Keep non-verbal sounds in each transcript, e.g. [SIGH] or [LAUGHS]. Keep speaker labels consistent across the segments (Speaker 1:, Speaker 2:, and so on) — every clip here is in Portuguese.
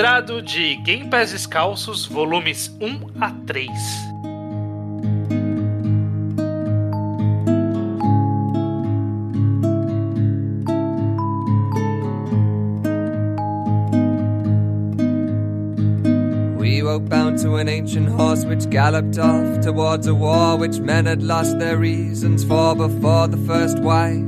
Speaker 1: Quadrado de Game Pass Descalços, volumes 1 a 3.
Speaker 2: We woke bound to an ancient horse which galloped off towards a war which men had lost their reasons for before the first wife.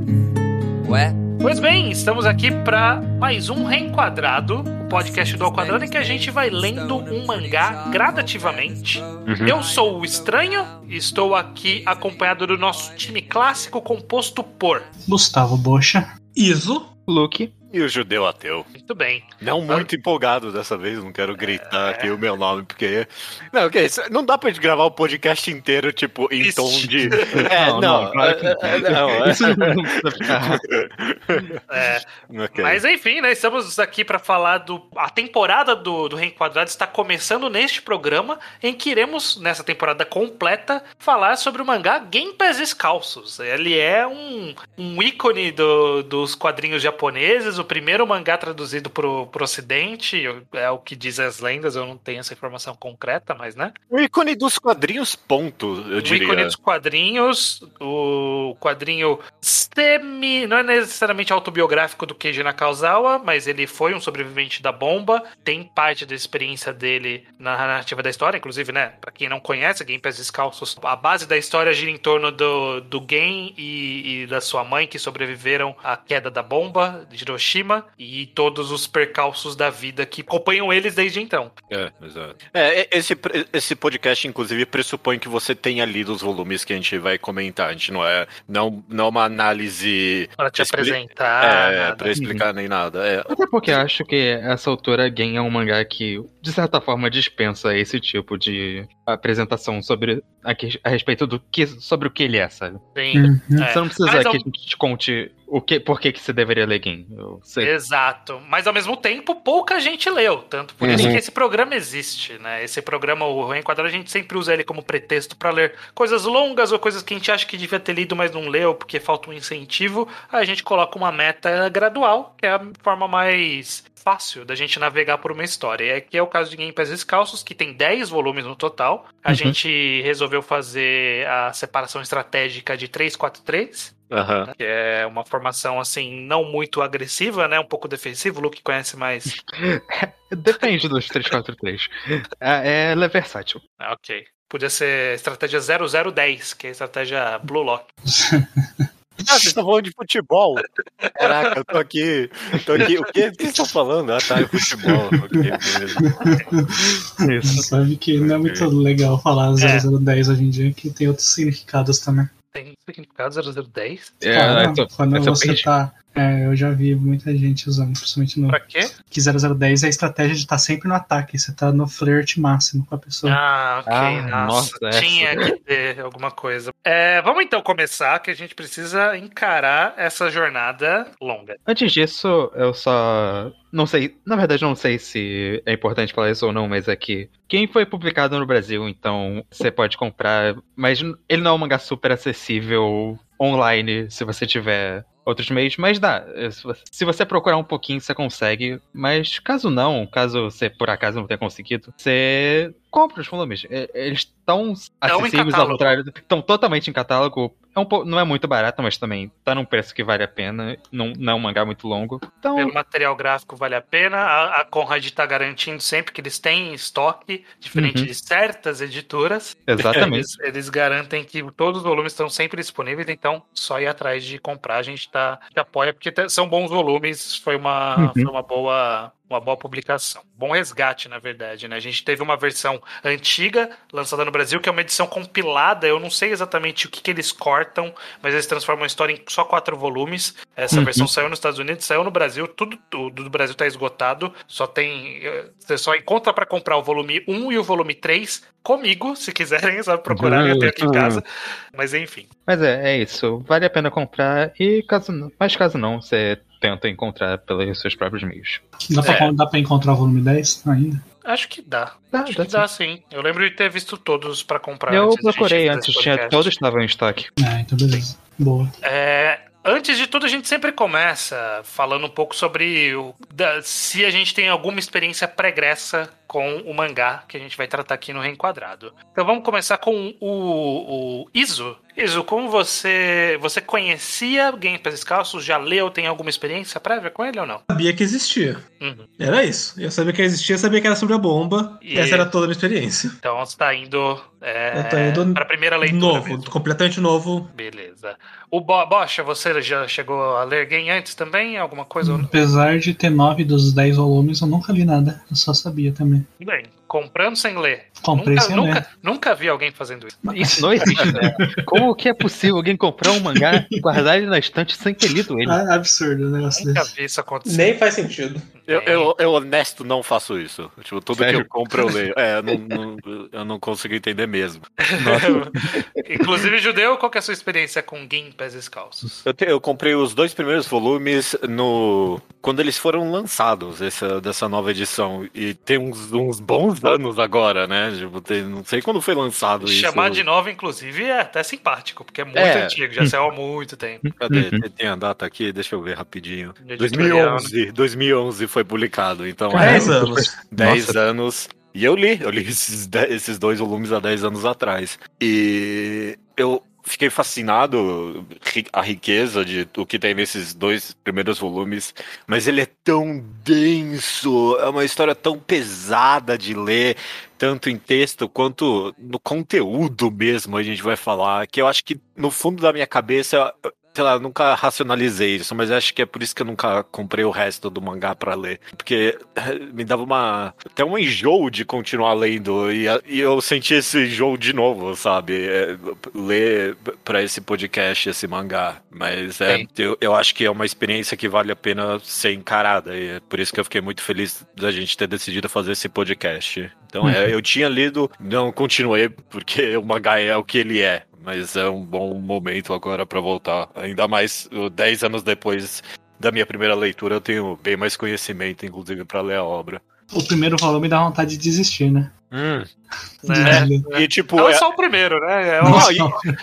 Speaker 2: Where
Speaker 1: Pois bem, estamos aqui para mais um Reenquadrado, podcast do Ao Quadrado, em que a gente vai lendo um mangá gradativamente. Eu sou o Estranho e estou aqui acompanhado do nosso time clássico composto por.
Speaker 3: Gustavo Bocha.
Speaker 4: Iso.
Speaker 5: Luke.
Speaker 6: E o judeu ateu.
Speaker 1: Muito bem.
Speaker 6: Não muito empolgado dessa vez, não quero gritar aqui o meu nome, porque. Não, ok, não dá pra gente gravar o podcast inteiro, tipo, em
Speaker 1: Isso.
Speaker 6: tom de. [LAUGHS] É,
Speaker 5: Não,
Speaker 6: não.
Speaker 5: não, claro que não. [LAUGHS]
Speaker 6: é, não, é.
Speaker 5: Isso não. [LAUGHS]
Speaker 1: É,
Speaker 6: Ok.
Speaker 1: Mas enfim, né? Estamos aqui para falar do. A temporada do, do Reenquadrado está começando neste programa, em que iremos, nessa temporada completa, falar sobre o mangá Game Pass Descalços. Ele é um, um ícone do- dos quadrinhos japoneses, o primeiro mangá traduzido pro, pro ocidente, é o que diz as lendas, eu não tenho essa informação concreta, mas né?
Speaker 6: O ícone dos quadrinhos, ponto, eu
Speaker 1: o
Speaker 6: diria.
Speaker 1: ícone dos quadrinhos, o quadrinho semi. não é necessariamente autobiográfico do Keiji Nakazawa, mas ele foi um sobrevivente da bomba, tem parte da experiência dele na narrativa da história, inclusive, né, pra quem não conhece, Game Pés Descalços, a base da história gira em torno do, do Gen e, e da sua mãe que sobreviveram à queda da bomba de Hiroshima e todos os percalços da vida que acompanham eles desde então.
Speaker 6: É, exato. É, esse, esse podcast, inclusive, pressupõe que você tenha lido os volumes que a gente vai comentar. A gente não é, não, não é uma análise.
Speaker 1: Para te
Speaker 6: expli-
Speaker 1: apresentar.
Speaker 6: É,
Speaker 1: nada.
Speaker 6: pra explicar nem nada. É,
Speaker 5: Até porque eu acho que essa altura Gen é um mangá que, de certa forma, dispensa esse tipo de apresentação sobre a, que- a respeito do que sobre o que ele é, sabe?
Speaker 1: Sim.
Speaker 3: Uhum.
Speaker 1: É.
Speaker 5: Você não precisa
Speaker 1: Mas
Speaker 5: que a gente te conte o que, por que, que você deveria ler sei.
Speaker 1: Exato. Mas ao mesmo tempo, pouca gente leu. Tanto por isso
Speaker 5: Uhum.
Speaker 1: que esse programa existe, né? Esse programa, o Reenquadrado, a gente sempre usa ele como pretexto pra ler coisas longas ou coisas que a gente acha que devia ter lido, mas não leu, porque falta um incentivo. Aí a gente coloca uma meta gradual, que é a forma mais fácil da gente navegar por uma história. E aqui é o caso de Game Pass Descalços, que tem 10 volumes no total. A
Speaker 5: Uhum.
Speaker 1: gente resolveu fazer a separação estratégica de 343
Speaker 6: aham.
Speaker 1: que é uma formação assim não muito agressiva, né? Um pouco defensivo. O Luke conhece mais. [LAUGHS]
Speaker 5: Depende dos 343. É, ela é versátil.
Speaker 1: Ah, ok. Podia ser estratégia 0010, que é a estratégia Blue Lock. [LAUGHS]
Speaker 6: Ah, vocês estão falando de futebol. Caraca, eu tô aqui. Tô aqui. O que, o que vocês estão falando? Ah, tá, é futebol. [LAUGHS] Ok, beleza.
Speaker 5: Isso.
Speaker 3: Sabe que não é muito legal falar 0010 hoje em dia, que tem outros significados também.
Speaker 1: Tem significado 0010?
Speaker 5: É,
Speaker 3: Cara,
Speaker 5: eu tô-
Speaker 3: quando você
Speaker 5: perdido.
Speaker 3: tá. É, eu já vi muita gente usando, principalmente no.
Speaker 1: Pra quê?
Speaker 3: Que 0010 é a estratégia de estar sempre no ataque, você tá no flirt máximo com a pessoa.
Speaker 1: Ah, ok.
Speaker 5: Ah,
Speaker 1: nossa,
Speaker 5: nossa,
Speaker 1: tinha que ter alguma coisa. É, vamos então começar, que a gente precisa encarar essa jornada longa.
Speaker 5: Antes disso, eu só. Não sei. Na verdade, não sei se é importante falar isso ou não, mas é que. Quem foi publicado no Brasil, então você pode comprar. Mas ele não é um mangá super acessível online se você tiver outros meios, mas dá. Se você- Se você procurar um pouquinho, você consegue. Mas caso não, caso você por acaso não tenha conseguido, você compra os volumes. E- Eles estão acessíveis ao contrário. Estão totalmente em catálogo. É um pou- não é muito barato, mas também tá num preço que vale a pena. Não, não é um mangá muito longo. Então,
Speaker 1: Pelo material gráfico vale a pena. A, a Conrad tá garantindo sempre que eles têm estoque, diferente
Speaker 5: Uhum.
Speaker 1: de certas editoras.
Speaker 5: exatamente.
Speaker 1: Eles, eles garantem que todos os volumes estão sempre disponíveis, então só ir atrás de comprar. A gente tá, te apoia, porque são bons volumes. Foi uma,
Speaker 5: Uhum.
Speaker 1: foi uma boa. Uma boa publicação. Bom resgate, na verdade, né? A gente teve uma versão antiga lançada no Brasil, que é uma edição compilada. Eu não sei exatamente o que, que eles cortam, mas eles transformam a história em só quatro volumes. Essa
Speaker 5: Uhum.
Speaker 1: versão saiu nos Estados Unidos, saiu no Brasil, tudo, tudo do Brasil tá esgotado. Só tem. eh, Você só encontra para comprar o volume 1 e o volume 3 comigo, se quiserem, [LAUGHS] sabe, procurarem até aqui em casa. Mas enfim.
Speaker 5: Mas é, é isso. Vale a pena comprar. E caso mas caso não, você tenta encontrar pelos seus próprios meios.
Speaker 3: Dá pra,
Speaker 1: É.
Speaker 3: dá pra encontrar o volume 10 ainda?
Speaker 1: Acho que dá.
Speaker 5: Dá,
Speaker 1: Acho
Speaker 5: dá
Speaker 1: que dá sim. Eu lembro de ter visto todos para comprar.
Speaker 5: Eu
Speaker 1: antes
Speaker 5: procurei antes, tinha, todos estavam em estoque.
Speaker 3: É, então beleza. Boa.
Speaker 1: É, Antes de tudo, a gente sempre começa falando um pouco sobre o, da, se a gente tem alguma experiência pregressa com o mangá que a gente vai tratar aqui no Reenquadrado. Então vamos começar com o, o Iso. Iso, como você você conhecia Game Pass Descalços? Já leu? Tem alguma experiência prévia com ele ou não?
Speaker 4: Sabia que existia.
Speaker 1: Uhum.
Speaker 4: Era isso. Eu sabia que existia, sabia que era sobre a bomba.
Speaker 1: E-
Speaker 4: E essa era toda a minha experiência.
Speaker 1: Então você tá indo, é,
Speaker 4: Eu tô indo
Speaker 1: para a primeira leitura.
Speaker 4: novo,
Speaker 1: mesmo.
Speaker 4: completamente novo.
Speaker 1: Beleza. O Bo Bocha, você já chegou a ler Game antes também? Alguma coisa?
Speaker 3: Apesar de ter nove dos dez volumes, eu nunca li nada. Eu só sabia também.
Speaker 1: Bem, comprando sem ler.
Speaker 3: Comprei
Speaker 1: nunca,
Speaker 3: sem
Speaker 1: nunca,
Speaker 3: ler.
Speaker 1: nunca vi alguém fazendo isso.
Speaker 5: Isso não existe, né? Como que é possível alguém comprar um mangá, guardar ele na estante sem ter lido ele?
Speaker 3: Ah, absurdo o negócio
Speaker 1: Nunca
Speaker 3: desse.
Speaker 1: vi isso acontecer.
Speaker 4: Nem faz sentido.
Speaker 6: Eu, eu, eu, honesto, não faço isso. Tipo, tudo
Speaker 5: Sério?
Speaker 6: que eu compro eu leio. É, eu não, não- eu não consigo entender mesmo. [LAUGHS]
Speaker 1: Inclusive, judeu, qual que é a sua experiência com Game Pass Descalços?
Speaker 6: Eu, te- eu comprei os dois primeiros volumes no quando eles foram lançados, essa, dessa nova edição. E tem uns, uns bons anos agora, né? Tipo, tem- não sei quando foi lançado isso.
Speaker 1: Chamar de nova, inclusive, é até simpático, porque é muito
Speaker 6: É.
Speaker 1: antigo, já saiu há muito tempo. [LAUGHS]
Speaker 6: Cadê?
Speaker 5: Uhum.
Speaker 6: Tem- Tem a data aqui? Deixa eu ver rapidinho.
Speaker 1: Editorial,
Speaker 6: 2011. 2011 foi publicado. Então,
Speaker 3: Caramba.
Speaker 6: é,
Speaker 4: 10 anos.
Speaker 6: 10
Speaker 5: Nossa.
Speaker 6: anos. E eu li, eu li [LAUGHS] esses, esses dois volumes há 10 anos atrás. E eu fiquei fascinado a riqueza de o que tem nesses dois primeiros volumes, mas ele é tão denso, é uma história tão pesada de ler, tanto em texto quanto no conteúdo mesmo, a gente vai falar, que eu acho que no fundo da minha cabeça sei lá, eu nunca racionalizei isso, mas acho que é por isso que eu nunca comprei o resto do mangá pra ler. Porque eh, me dava uma. até um enjoo de continuar lendo. E, e eu senti esse enjoo de novo, sabe? É, ler pra esse podcast esse mangá. Mas é, eu, eu acho que é uma experiência que vale a pena ser encarada. E é por isso que eu fiquei muito feliz da gente ter decidido fazer esse podcast. Então, é, eu tinha lido, não continuei, porque o mangá é o que ele é. Mas é um bom momento agora pra voltar. Ainda mais uh, 10 anos depois da minha primeira leitura, eu tenho bem mais conhecimento, inclusive, pra ler a obra.
Speaker 3: O primeiro volume dá vontade de desistir, né?
Speaker 1: Né? [LAUGHS]
Speaker 3: De-
Speaker 6: E tipo,
Speaker 1: Não
Speaker 6: é-
Speaker 1: só o primeiro, né? É
Speaker 6: Não,
Speaker 1: uma,
Speaker 6: e-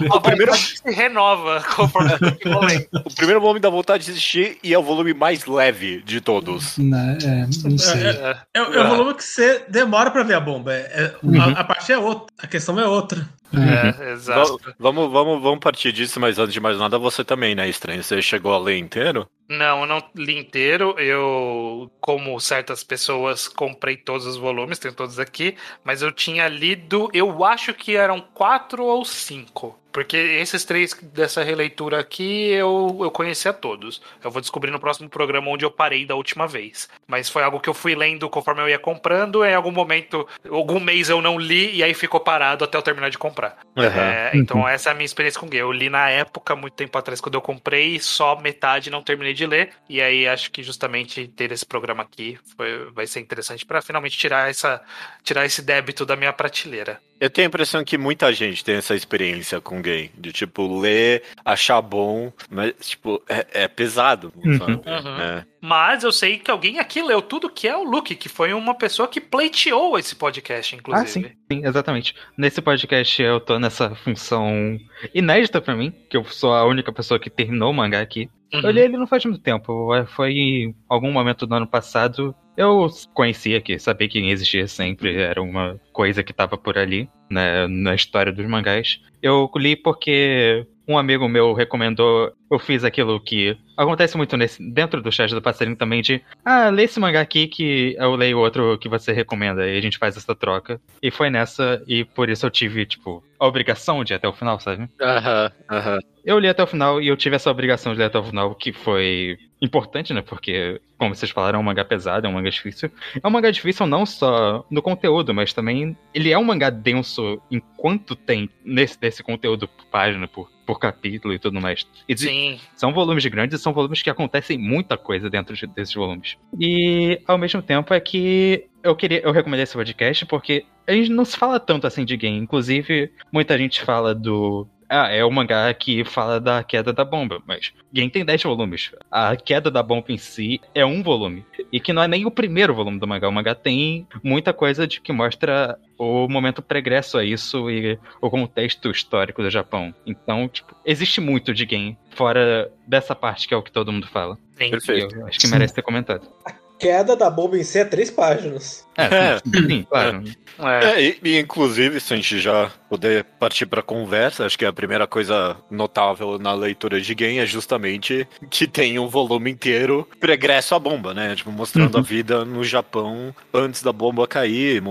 Speaker 6: o primeiro-
Speaker 1: se renova [LAUGHS] conforme o momento.
Speaker 6: o primeiro volume dá vontade de existir e é o volume mais leve de todos.
Speaker 3: Né? É, não sei.
Speaker 1: É,
Speaker 4: É, é o volume que você demora pra ver a bomba. É- é-
Speaker 3: Uhum.
Speaker 4: a, a parte é outra. A questão é outra.
Speaker 1: É, exato.
Speaker 6: Va- Vamos, vamos, vamos partir disso, mas antes de mais nada, você também, né, estranho? Você chegou a ler inteiro?
Speaker 1: Não, eu não li inteiro. Eu, como certas pessoas, comprei todos os volumes, tenho todos aqui. Mas eu tinha lido, eu acho que eram quatro ou cinco. Porque esses três dessa releitura aqui eu, eu conhecia todos. Eu vou descobrir no próximo programa onde eu parei da última vez. Mas foi algo que eu fui lendo conforme eu ia comprando. Em algum momento, algum mês eu não li e aí ficou parado até eu terminar de comprar. É, então essa é a minha experiência com Gay. Eu li na época, muito tempo atrás, quando eu comprei, só metade não terminei de ler. E aí acho que justamente ter esse programa aqui foi- vai ser interessante para finalmente tirar, essa, tirar esse débito da minha prateleira.
Speaker 6: Eu tenho a impressão que muita gente tem essa experiência com gay. De, tipo, ler, achar bom, mas, tipo, é, é pesado,
Speaker 5: Uhum.
Speaker 6: sabe?
Speaker 1: Uhum.
Speaker 6: É.
Speaker 1: Mas eu sei que alguém aqui leu tudo que é o Luke, que foi uma pessoa que pleiteou esse podcast,
Speaker 5: Ah,
Speaker 1: inclusive.
Speaker 5: sim, sim, exatamente. Nesse podcast eu tô nessa função inédita pra mim, que eu sou a única pessoa que terminou o mangá aqui.
Speaker 1: Uhum.
Speaker 5: Eu li ele não faz muito tempo, foi em algum momento do ano passado. Eu conhecia que sabia que existia sempre, era uma coisa que tava por ali, né, na história dos mangás. Eu li porque um amigo meu recomendou, eu fiz aquilo que acontece muito nesse, dentro do chat do passarinho também, de ah, lê esse mangá aqui que eu leio outro que você recomenda, e a gente faz essa troca. E foi nessa, e por isso eu tive, tipo, a obrigação de ir até o final, sabe?
Speaker 6: Aham, aham.
Speaker 5: Eu li até o final e eu tive essa obrigação de ler até o final, que foi importante, né? Porque, como vocês falaram, é um mangá pesado, é um mangá difícil. É um mangá difícil não só no conteúdo, mas também ele é um mangá denso enquanto tem nesse desse conteúdo por página, por, por capítulo e tudo mais. E
Speaker 1: Sim.
Speaker 5: são volumes grandes e são volumes que acontecem muita coisa dentro de- desses volumes. E ao mesmo tempo é que eu queria, eu recomendei esse podcast porque a gente não se fala tanto assim de game. Inclusive, muita gente fala do ah, é o mangá que fala da queda da bomba, mas Gen tem 10 volumes. A queda da bomba em si é um volume. E que não é nem o primeiro volume do mangá. O mangá tem muita coisa de que mostra o momento pregresso a isso e o contexto histórico do Japão. Então, tipo, existe muito de Gen fora dessa parte que é o que todo mundo fala.
Speaker 1: Sim.
Speaker 6: Perfeito.
Speaker 5: Eu acho que merece ser comentado. [LAUGHS]
Speaker 7: Queda da bomba em si é três páginas.
Speaker 5: É, sim, sim, claro.
Speaker 1: É.
Speaker 6: É, e, e, inclusive, se a gente já puder partir para conversa, acho que a primeira coisa notável na leitura de Game é justamente que tem um volume inteiro pregresso à bomba, né? Tipo, mostrando
Speaker 3: Uhum.
Speaker 6: a vida no Japão antes da bomba cair,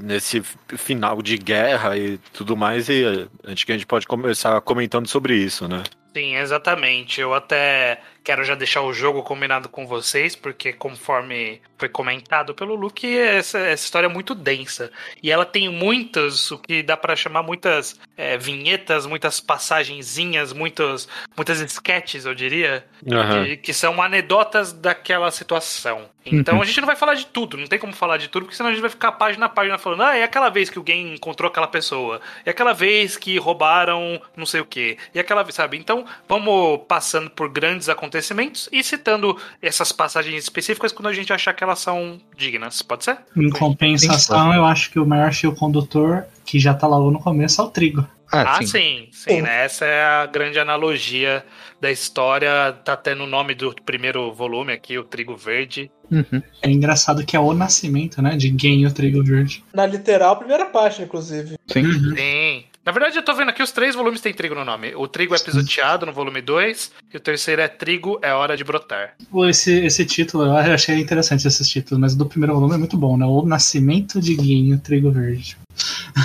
Speaker 6: nesse final de guerra e tudo mais. E acho que a gente pode começar comentando sobre isso, né?
Speaker 1: Sim, exatamente. Eu até quero já deixar o jogo combinado com vocês, porque conforme foi comentado pelo Luke, essa, essa história é muito densa. E ela tem muitas, o que dá pra chamar muitas é, vinhetas, muitas passagenzinhas, muitas, muitas sketches, eu diria, que, que são anedotas daquela situação. Então
Speaker 5: Uhum.
Speaker 1: a gente não vai falar de tudo, não tem como falar de tudo, porque senão a gente vai ficar página a página falando, ah, é aquela vez que alguém encontrou aquela pessoa, é aquela vez que roubaram não sei o que, e aquela vez, sabe? Então vamos passando por grandes acontecimentos e citando essas passagens específicas quando a gente achar que elas são dignas, pode ser?
Speaker 3: Em compensação, eu acho que o maior fio condutor, que já tá logo no começo, é o trigo.
Speaker 1: Ah,
Speaker 5: Ah, sim.
Speaker 1: sim, sim, né? Essa é a grande analogia da história, tá até no nome do primeiro volume aqui, o Trigo Verde.
Speaker 5: Uhum.
Speaker 3: É engraçado que é o nascimento, né? De e o trigo verde.
Speaker 7: Na literal, primeira página, inclusive.
Speaker 5: Sim.
Speaker 1: Sim. Na verdade, eu tô vendo aqui, os três volumes têm trigo no nome. O trigo é pisoteado no volume 2, e o terceiro é trigo, é hora de brotar.
Speaker 3: Pô, Esse, esse título, eu achei interessante esses títulos, mas o do primeiro volume é muito bom, né? O Nascimento de Gen e o trigo verde.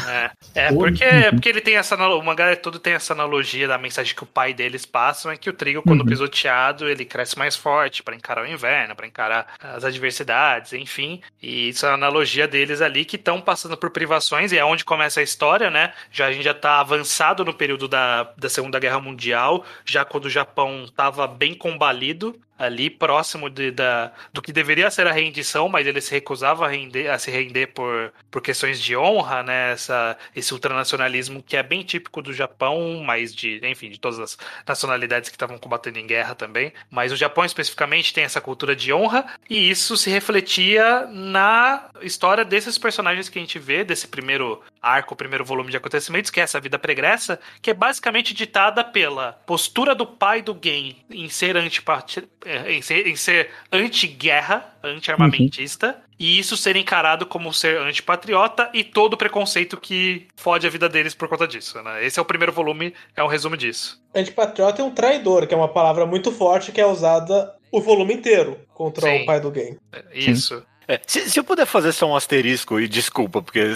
Speaker 1: É, é porque, porque ele tem essa. O mangá todo tem essa analogia da mensagem que o pai deles passam: é que o trigo, quando
Speaker 3: Uhum.
Speaker 1: pisoteado, ele cresce mais forte pra encarar o inverno, pra encarar as adversidades, enfim. E isso é a analogia deles ali que estão passando por privações, e é onde começa a história, né? Já a gente já tá avançado no período da, da Segunda Guerra Mundial, já quando o Japão tava bem combalido. Ali próximo de, da, do que deveria ser a rendição, mas ele se recusava a, render, a se render por, por questões de honra, né? Essa, esse ultranacionalismo que é bem típico do Japão, mas de, enfim, de todas as nacionalidades que estavam combatendo em guerra também. Mas o Japão especificamente tem essa cultura de honra, e isso se refletia na história desses personagens que a gente vê, desse primeiro arco, primeiro volume de acontecimentos, que é essa vida pregressa, que é basicamente ditada pela postura do pai do Gen em ser antipati eh, em ser, em ser anti-guerra, anti-armamentista, e isso ser encarado como ser antipatriota e todo o preconceito que fode a vida deles por conta disso. Né? Esse é o primeiro volume, é um resumo disso.
Speaker 7: Antipatriota é um traidor, que é uma palavra muito forte que é usada o volume inteiro contra
Speaker 1: Sim.
Speaker 7: o pai do game.
Speaker 1: Isso.
Speaker 6: É, se, se eu puder fazer só um asterisco, e desculpa, porque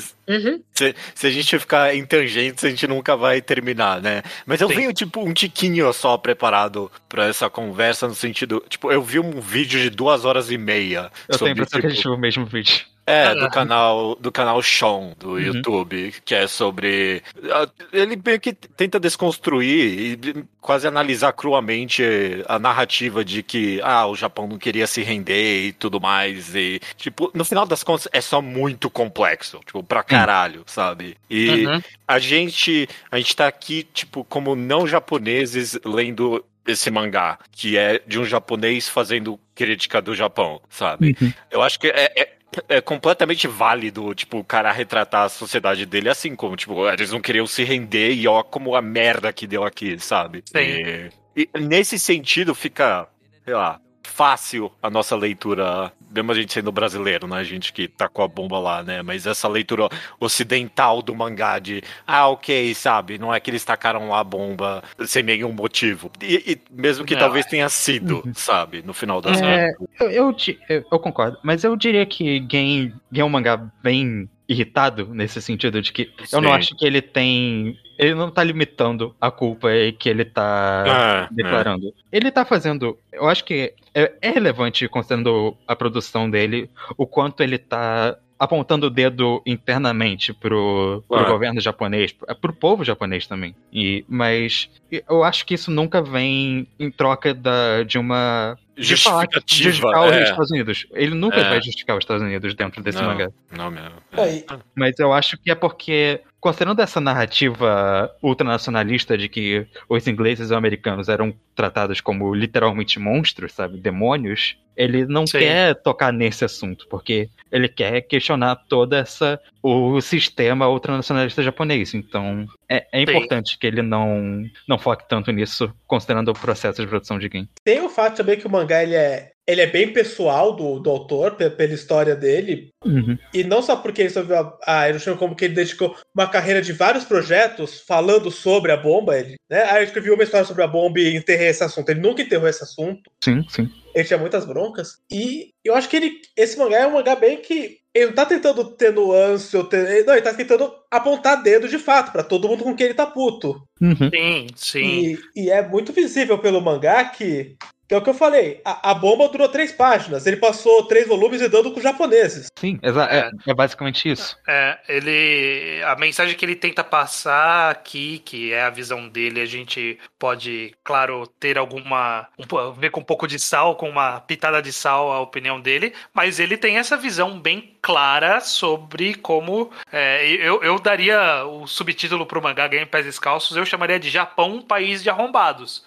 Speaker 6: se, se a gente ficar em tangentes, a gente nunca vai terminar, né? Mas eu
Speaker 1: Sim.
Speaker 6: venho, tipo, um tiquinho só preparado pra essa conversa, no sentido. Tipo, eu vi um vídeo de duas horas e meia.
Speaker 5: Eu tenho a
Speaker 6: sobre,
Speaker 5: impressão que a
Speaker 6: tipo,
Speaker 5: gente viu o mesmo vídeo.
Speaker 6: É, do canal do canal Sean do
Speaker 5: Uhum.
Speaker 6: YouTube, que é sobre ah, ele meio que tenta desconstruir e quase analisar cruamente a narrativa de que ah, o Japão não queria se render e tudo mais e tipo, no final das contas é só muito complexo, tipo, pra caralho, sabe? E
Speaker 1: Uhum.
Speaker 6: a gente a gente tá aqui tipo como não japoneses lendo esse mangá, que é de um japonês fazendo crítica do Japão, sabe?
Speaker 5: Uhum.
Speaker 6: Eu acho que é, é, é completamente válido, tipo, o cara retratar a sociedade dele assim, como, tipo, eles não queriam se render e ó como a merda que deu aqui, sabe?
Speaker 1: Sim.
Speaker 6: E, e nesse sentido fica, sei lá, fácil a nossa leitura, mesmo a gente sendo brasileiro, né? A gente que tá com a bomba lá, né? Mas essa leitura ocidental do mangá de, ah, ok, sabe? Não é que eles tacaram lá a bomba sem nenhum motivo. E, e mesmo que
Speaker 1: Não,
Speaker 6: talvez tenha sido, sabe? No final das
Speaker 5: É,
Speaker 6: contas.
Speaker 5: eu, eu, eu- eu concordo, mas eu diria que Gen, Gen é um mangá bem irritado nesse sentido de que eu não
Speaker 6: Sim.
Speaker 5: acho que ele tem. Ele não tá limitando a culpa que ele tá
Speaker 6: Ah,
Speaker 5: declarando. Ele tá fazendo. Eu acho que é, é relevante, considerando a produção dele, o quanto ele tá apontando o dedo internamente pro, pro
Speaker 6: Claro.
Speaker 5: governo japonês, pro, pro povo japonês também. E, mas eu acho que isso nunca vem em troca da, de uma. de falar que-
Speaker 6: Justificativa,
Speaker 5: justificar os
Speaker 6: é.
Speaker 5: Estados Unidos. Ele nunca
Speaker 6: É.
Speaker 5: vai justificar os Estados Unidos dentro desse
Speaker 6: Não.
Speaker 5: mangá.
Speaker 6: Não, meu.
Speaker 7: Aí,
Speaker 5: Mas eu acho que é porque considerando essa narrativa ultranacionalista de que os ingleses e os americanos eram tratados como literalmente monstros, sabe? Demônios, ele não
Speaker 1: Sim.
Speaker 5: quer tocar nesse assunto, porque ele quer questionar toda essa o sistema ultranacionalista japonês. Então, é, é
Speaker 1: Sim.
Speaker 5: importante que ele não não foque tanto nisso, considerando o processo de produção de game.
Speaker 7: Tem o fato também que o mangá ele é, ele é bem pessoal do, do autor, pe- pela história dele.
Speaker 5: Uhum.
Speaker 7: E não só porque ele soube a, a Hiroshima, como que ele dedicou uma carreira de vários projetos falando sobre a bomba. Ele, né? Aí ele escreveu uma história sobre a bomba e enterrei esse assunto. Ele nunca enterrou esse assunto.
Speaker 5: Sim, sim.
Speaker 7: Ele tinha muitas broncas. E eu acho que ele, esse mangá é um mangá bem que. Ele não tá tentando ter nuance, ou ter, não, ele tá tentando apontar dedo de fato pra todo mundo com quem ele tá puto.
Speaker 5: Uhum.
Speaker 1: Sim, sim.
Speaker 7: E, e é muito visível pelo mangá que. Que é o que eu falei, a, a bomba durou três páginas, ele passou três volumes lidando com os japoneses.
Speaker 5: Sim, é, é basicamente isso.
Speaker 1: É, ele. A mensagem que ele tenta passar aqui, que é a visão dele, a gente pode, claro, ter alguma. Um, ver com um pouco de sal, com uma pitada de sal a opinião dele, mas ele tem essa visão bem clara sobre como. é, eu, eu daria o subtítulo pro mangá Game Pés Descalços, eu chamaria de Japão, um país de arrombados.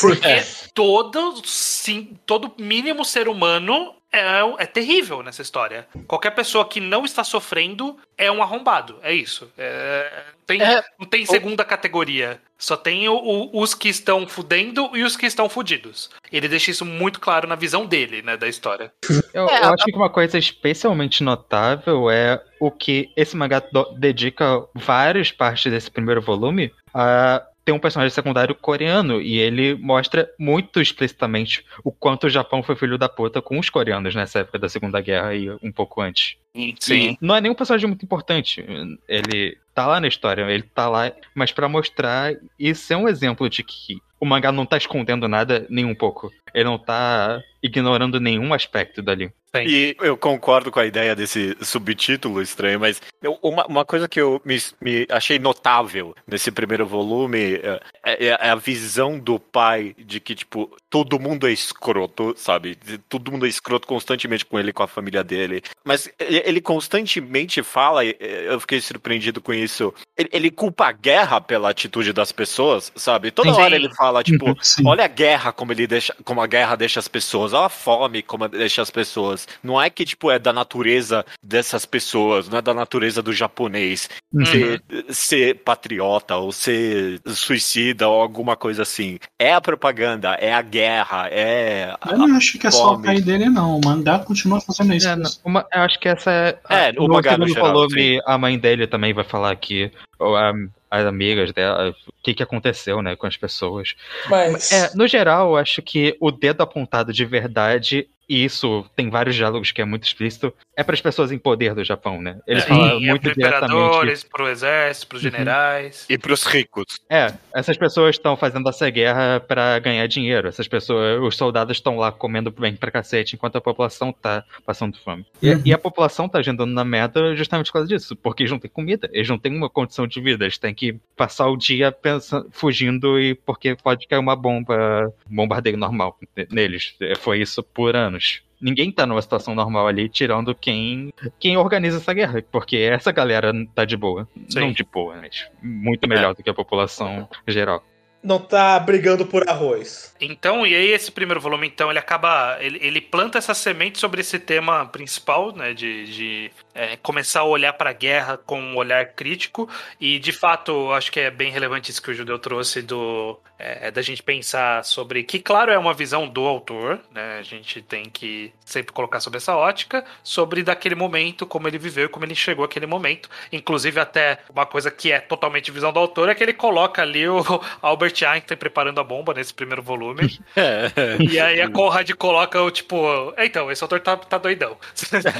Speaker 1: Porque todo, sim, todo mínimo ser humano é, é terrível nessa história. Qualquer pessoa que não está sofrendo é um arrombado. É isso. É, tem,
Speaker 6: É.
Speaker 1: Não tem segunda categoria. Só tem o- o- os que estão fudendo e os que estão fudidos. Ele deixa isso muito claro na visão dele, né, da história.
Speaker 5: Eu,
Speaker 6: É,
Speaker 5: eu
Speaker 6: a-
Speaker 5: acho que uma coisa especialmente notável é o que esse mangá dedica várias partes desse primeiro volume a ter um personagem secundário coreano e ele mostra muito explicitamente o quanto o Japão foi filho da puta com os coreanos nessa época da Segunda Guerra e um pouco antes.
Speaker 1: Sim.
Speaker 5: E não é nenhum personagem muito importante. Ele tá lá na história, ele tá lá, mas pra mostrar e ser um exemplo de que o mangá não tá escondendo nada nem um pouco. Ele não tá ignorando nenhum aspecto dali.
Speaker 6: E eu concordo com a ideia desse subtítulo estranho, mas eu- uma, uma coisa que eu me, me achei notável nesse primeiro volume é, é- é a visão do pai de que, tipo, todo mundo é escroto, sabe? Todo mundo é escroto constantemente com ele com a família dele. Mas ele, ele constantemente fala, eu fiquei surpreendido com isso, ele, ele culpa a guerra pela atitude das pessoas, sabe? Toda
Speaker 1: Sim.
Speaker 6: hora ele fala, tipo,
Speaker 3: Sim.
Speaker 6: Olha a guerra como ele deixa, como a guerra deixa as pessoas, olha a fome como deixa as pessoas. Não é que tipo é da natureza dessas pessoas, não é da natureza do japonês ser, ser patriota ou ser suicida ou alguma coisa assim. É a propaganda, é a guerra, é a-
Speaker 3: Eu não acho que é só o
Speaker 6: fome.
Speaker 3: pai dele, não. O mangá continua fazendo isso.
Speaker 5: É, não, uma- eu acho que essa é.
Speaker 6: É, o mangá no geral,
Speaker 5: volume, a mãe dele também vai falar que ou a- as amigas dela, o que, que aconteceu, né, com as pessoas.
Speaker 7: Mas.
Speaker 5: É, no geral, eu acho que o dedo apontado de verdade, e isso tem vários diálogos que é muito explícito, é para as pessoas em poder do Japão, né? Ele
Speaker 1: Sim,
Speaker 5: fala
Speaker 1: é
Speaker 5: muito diretamente.
Speaker 1: imperadores, pro exército, pros
Speaker 5: Uhum.
Speaker 1: generais.
Speaker 6: e pros ricos.
Speaker 5: É, essas pessoas estão fazendo essa guerra para ganhar dinheiro. Essas pessoas, os soldados estão lá comendo bem pra cacete, enquanto a população tá passando fome. E,
Speaker 3: Uhum.
Speaker 5: e a população tá agindo na merda justamente por causa disso, porque eles não têm comida, eles não têm uma condição de vida, eles têm que passar o dia pensando, fugindo e porque pode cair uma bomba, um bombardeio normal neles. É, Foi isso por anos. Ninguém tá numa situação normal ali, tirando quem quem organiza essa guerra, porque essa galera tá de boa.
Speaker 1: Sim.
Speaker 5: Não de boa, mas muito melhor do que a população geral.
Speaker 7: Não tá brigando por arroz.
Speaker 1: Então, e aí esse primeiro volume, então, ele acaba. Ele, ele planta essa semente sobre esse tema principal, né? De, de é, começar a olhar para a guerra com um olhar crítico. E de fato, acho que é bem relevante isso que o Judeu trouxe do. é, da gente pensar sobre. Que, claro, é uma visão do autor, né? A gente tem que sempre colocar sobre essa ótica, sobre daquele momento, como ele viveu e como ele chegou àquele momento. Inclusive, até uma coisa que é totalmente visão do autor é que ele coloca ali o [LAUGHS] Albert Einstein preparando a bomba nesse primeiro volume. [LAUGHS]
Speaker 6: É.
Speaker 1: E aí a Conrad coloca o tipo, "É, então, esse autor tá, tá doidão. [LAUGHS]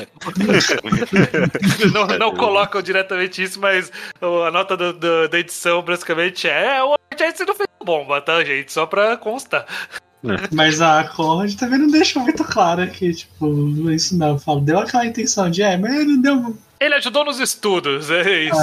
Speaker 1: não, não colocam diretamente isso, mas a nota do- do- da edição basicamente é o Albert Einstein não fez bomba, tá, gente? Só pra constar. [LAUGHS]
Speaker 3: Mas a Conrad também não deixou muito claro que, tipo, isso não. Fala, deu aquela intenção de, é, mas não deu
Speaker 1: Ele ajudou nos estudos, é isso.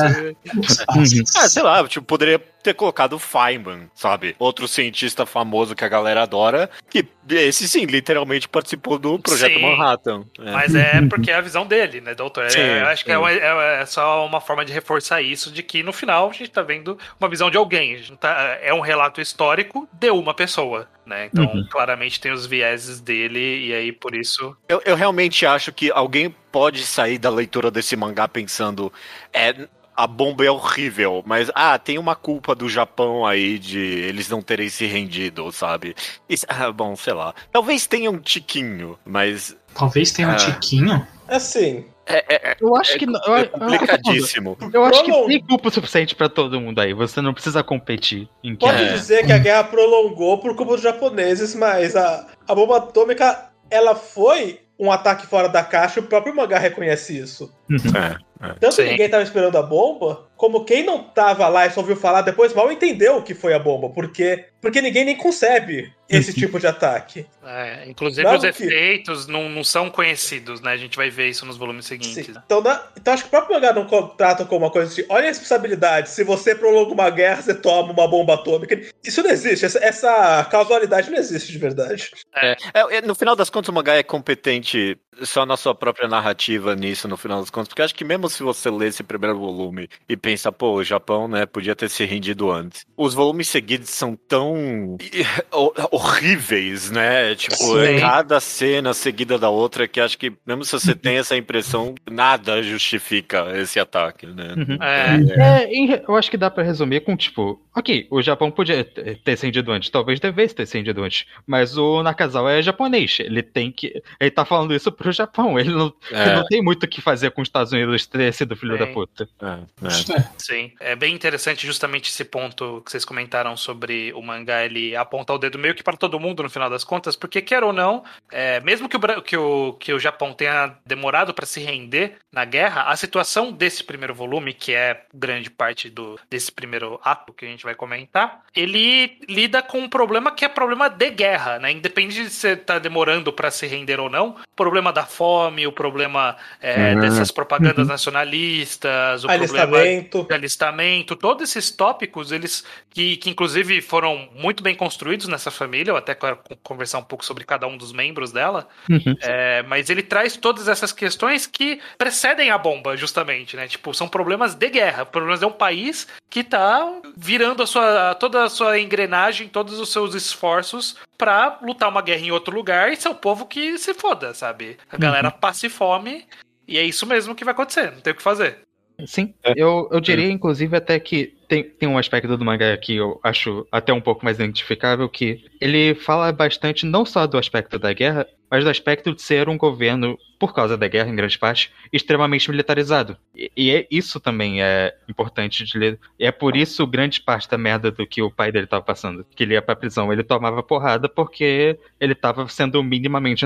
Speaker 3: espaço.
Speaker 6: Ah, sei lá, tipo, poderia ter colocado o Feynman, sabe? Outro cientista famoso que a galera adora, que esse sim, literalmente participou do Projeto
Speaker 1: Sim.
Speaker 6: Manhattan. É.
Speaker 1: Mas é porque é a visão dele, né, doutor? É,
Speaker 6: Sim,
Speaker 1: eu acho que é, uma- é- é só uma forma de reforçar isso, de que no final a gente tá vendo uma visão de alguém. Tá- é um relato histórico de uma pessoa, né? Então,
Speaker 5: Uhum.
Speaker 1: claramente tem os vieses dele, e aí por isso.
Speaker 6: Eu, eu realmente acho que alguém pode sair da leitura desse mangá pensando. É, a bomba é horrível, mas ah, tem uma culpa do Japão aí de eles não terem se rendido, sabe? Isso- ah, bom, sei lá. Talvez tenha um tiquinho, mas
Speaker 3: Talvez tenha um
Speaker 6: Ah.
Speaker 3: tiquinho.
Speaker 7: Assim,
Speaker 6: é, é- é-
Speaker 5: Eu acho que não.
Speaker 6: É complicadíssimo.
Speaker 5: eu acho que tem culpa suficiente pra todo mundo aí. Você não precisa competir em
Speaker 7: pode
Speaker 6: É.
Speaker 7: dizer que a guerra prolongou por culpa dos japoneses, mas a, a bomba atômica, ela foi um ataque fora da caixa e o próprio mangá reconhece isso.
Speaker 6: É.
Speaker 7: Tanto
Speaker 1: Sim.
Speaker 7: que ninguém tava esperando a bomba, como quem não tava lá e só ouviu falar depois mal entendeu o que foi a bomba, porque, porque ninguém nem concebe esse tipo de ataque.
Speaker 1: é, inclusive
Speaker 7: Não,
Speaker 1: os
Speaker 7: que-
Speaker 1: efeitos não, não são conhecidos, né? A gente vai ver isso nos volumes seguintes.
Speaker 7: Sim. Então, na- então acho que o próprio mangá não trata como uma coisa de olha a responsabilidade, se você prolonga uma guerra, você toma uma bomba atômica. Isso não existe, essa, essa causalidade não existe de verdade.
Speaker 6: É, é, no final das contas, o mangá é competente só na sua própria narrativa nisso, no final das contas, porque acho que mesmo se você ler esse primeiro volume e pensa, pô, o Japão, né, podia ter se rendido antes. Os volumes seguidos são tão [LAUGHS] horríveis, né? Tipo,
Speaker 3: Sim.
Speaker 6: é cada cena seguida da outra que acho que mesmo se você tem essa impressão, nada justifica esse ataque, né?
Speaker 5: Uhum.
Speaker 1: É,
Speaker 5: É, re- eu acho que dá pra resumir com, tipo, ok, o Japão podia ter se rendido antes, talvez devesse ter se rendido antes, mas o Nakazawa é japonês, ele tem que. Ele tá falando isso pro Japão, ele não, ele
Speaker 6: É,
Speaker 5: não tem muito o que fazer com os Estados Unidos ter sido filho da puta.
Speaker 6: é, é. [LAUGHS]
Speaker 1: Sim, é bem interessante justamente esse ponto que vocês comentaram sobre o mangá ele apontar o dedo meio que para todo mundo no final das contas, porque quer ou não, é, mesmo que o, que, o, que o Japão tenha demorado para se render na guerra, a situação desse primeiro volume, que é grande parte do, desse primeiro ato que a gente vai comentar, ele lida com um problema que é problema de guerra, né? Independente de você tá demorando para se render ou não, o problema da fome, o problema é,
Speaker 5: Uhum.
Speaker 1: dessas propagandas nacionalistas, o problema
Speaker 7: Alistamento.
Speaker 1: de alistamento, todos esses tópicos, eles que, que inclusive foram muito bem construídos nessa família, eu até quero co- conversar um pouco sobre cada um dos membros dela,
Speaker 5: Uhum.
Speaker 1: é, mas ele traz todas essas questões que precedem a bomba, justamente, né? Tipo, são problemas de guerra, problemas de um país que tá virando a sua, toda a sua engrenagem, todos os seus esforços pra lutar uma guerra em outro lugar e seu povo que se foda, sabe? A galera passe fome e é isso mesmo que vai acontecer, não tem o que fazer.
Speaker 5: Sim, eu, eu diria, inclusive, até que tem, tem um aspecto do mangá que eu acho até um pouco mais identificável, que ele fala bastante não só do aspecto da guerra, mas do aspecto de ser um governo, por causa da guerra, em grande parte, extremamente militarizado. E, e é- isso também é importante de ler. E é por isso grande parte da merda do que o pai dele tava passando. Que ele ia pra prisão, ele tomava porrada porque ele tava sendo minimamente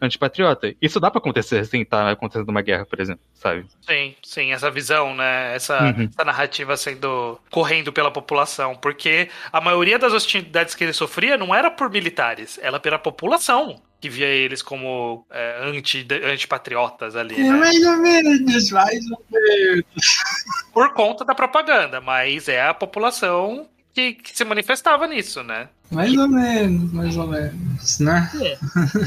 Speaker 5: antipatriota. Isso dá pra acontecer sem estar acontecendo uma guerra, por exemplo, sabe?
Speaker 1: Sim, sim, essa visão, né? Essa,
Speaker 5: Uhum.
Speaker 1: essa narrativa sendo correndo pela população, porque a maioria das hostilidades que ele sofria não era por militares, era pela população que via eles como é, anti, antipatriotas ali, né?
Speaker 3: mais ou menos, mais ou menos.
Speaker 1: Por conta da propaganda, mas é a população que, que se manifestava nisso, né?
Speaker 3: Mais ou menos, mais ou menos, né?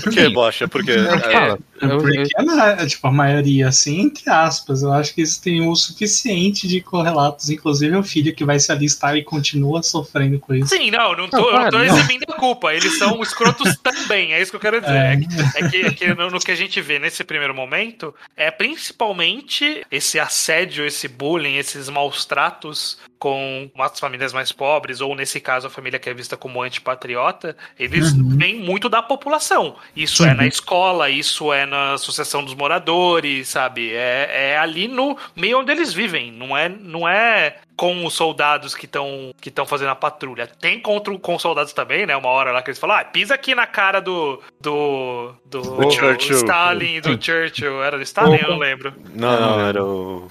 Speaker 6: Por que, Bocha? Porque.
Speaker 5: É,
Speaker 3: Porque,
Speaker 5: eu-
Speaker 3: na- tipo, a maioria, assim, entre aspas, eu acho que eles têm o suficiente de correlatos, inclusive o filho que vai se alistar e continua sofrendo com isso.
Speaker 1: Sim, não, não tô,
Speaker 5: Não,
Speaker 1: eu não tô eximindo a culpa. Eles são escrotos [LAUGHS] também, é isso que eu quero dizer.
Speaker 3: É.
Speaker 1: É, que, é que- é que no, no que a gente vê nesse primeiro momento, é principalmente esse assédio, esse bullying, esses maus tratos com as famílias mais pobres, ou nesse caso a família que é vista como antipatriota, eles
Speaker 3: Uhum.
Speaker 1: vêm muito da população. Isso é
Speaker 3: Uhum.
Speaker 1: na escola, isso é na associação dos moradores, sabe? É, é ali no meio onde eles vivem, não é, não é com os soldados que estão que estão fazendo a patrulha. Tem contra com os soldados também, né? Uma hora lá que eles falam, ah, pisa aqui na cara do do do,
Speaker 6: Do Churchill.
Speaker 1: Stalin, do Churchill, era do Stalin, eu não lembro.
Speaker 6: Não, não, era o.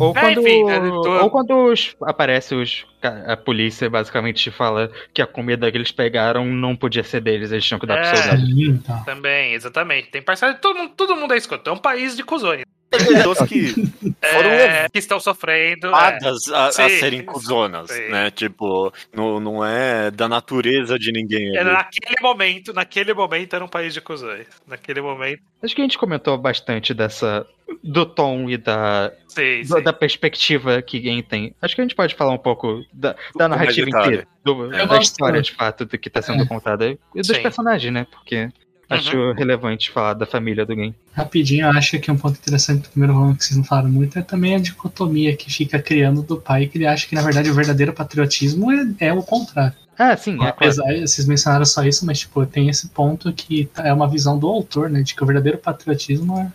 Speaker 5: Ou
Speaker 1: É,
Speaker 5: quando,
Speaker 1: enfim, é, tô-
Speaker 5: ou quando os- aparece os, a polícia basicamente fala que a comida que eles pegaram não podia ser deles, eles tinham que dar
Speaker 1: É.
Speaker 5: pro soldado.
Speaker 3: Sim, tá.
Speaker 1: Também, exatamente. Tem parcela, todo mundo, todo mundo é escroto. É um país de cuzões.
Speaker 6: Pessoas que foram
Speaker 1: É, que estão sofrendo. é.
Speaker 6: levadas a, a
Speaker 1: Sim.
Speaker 6: serem cuzonas,
Speaker 1: Sim.
Speaker 6: né? Tipo, não, não é da natureza de ninguém.
Speaker 1: É, naquele momento, naquele momento era um país de cuzões. Naquele momento.
Speaker 5: Acho que a gente comentou bastante dessa. do tom e da,
Speaker 1: Sim,
Speaker 5: do-
Speaker 1: sim.
Speaker 5: da perspectiva que quem tem. Acho que a gente pode falar um pouco da, da narrativa inteira, do- da história de fato do que tá sendo
Speaker 3: É.
Speaker 5: contada e dos
Speaker 1: Sim.
Speaker 5: personagens, né? Porque acho relevante falar da família do game.
Speaker 3: Rapidinho, eu acho que um ponto interessante do primeiro volume que vocês não falaram muito é também a dicotomia que fica criando do pai, que ele acha que na verdade o verdadeiro patriotismo é, é o contrário.
Speaker 5: Ah, sim, é claro.
Speaker 3: Apesar, vocês mencionaram só isso, mas tipo, tem esse ponto que é uma visão do autor, né? De que o verdadeiro patriotismo é.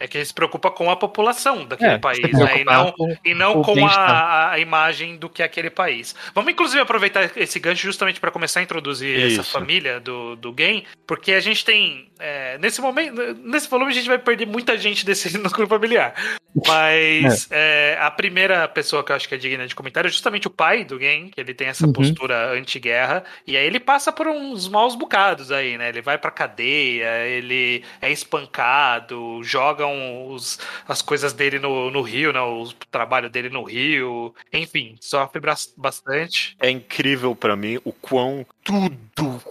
Speaker 1: É que ele se preocupa com a população daquele
Speaker 5: É,
Speaker 1: país, né? E não,
Speaker 5: com-
Speaker 1: e não com a, a imagem do que é aquele país. Vamos, inclusive, aproveitar esse gancho justamente para começar a introduzir essa
Speaker 6: Isso.
Speaker 1: família do, do game, porque a gente tem. é, nesse momento, nesse volume, a gente vai perder muita gente desse [LAUGHS] núcleo familiar. Mas é, a primeira pessoa que eu acho que é digna de comentário é justamente o pai do game, que ele tem essa
Speaker 5: Uhum.
Speaker 1: postura anti-guerra, e aí ele passa por uns maus bocados aí, né? Ele vai pra cadeia, ele é espancado, jogam os, as coisas dele no, no rio, né? O trabalho dele no rio, enfim, sofre bastante.
Speaker 6: É incrível pra mim o quão tudo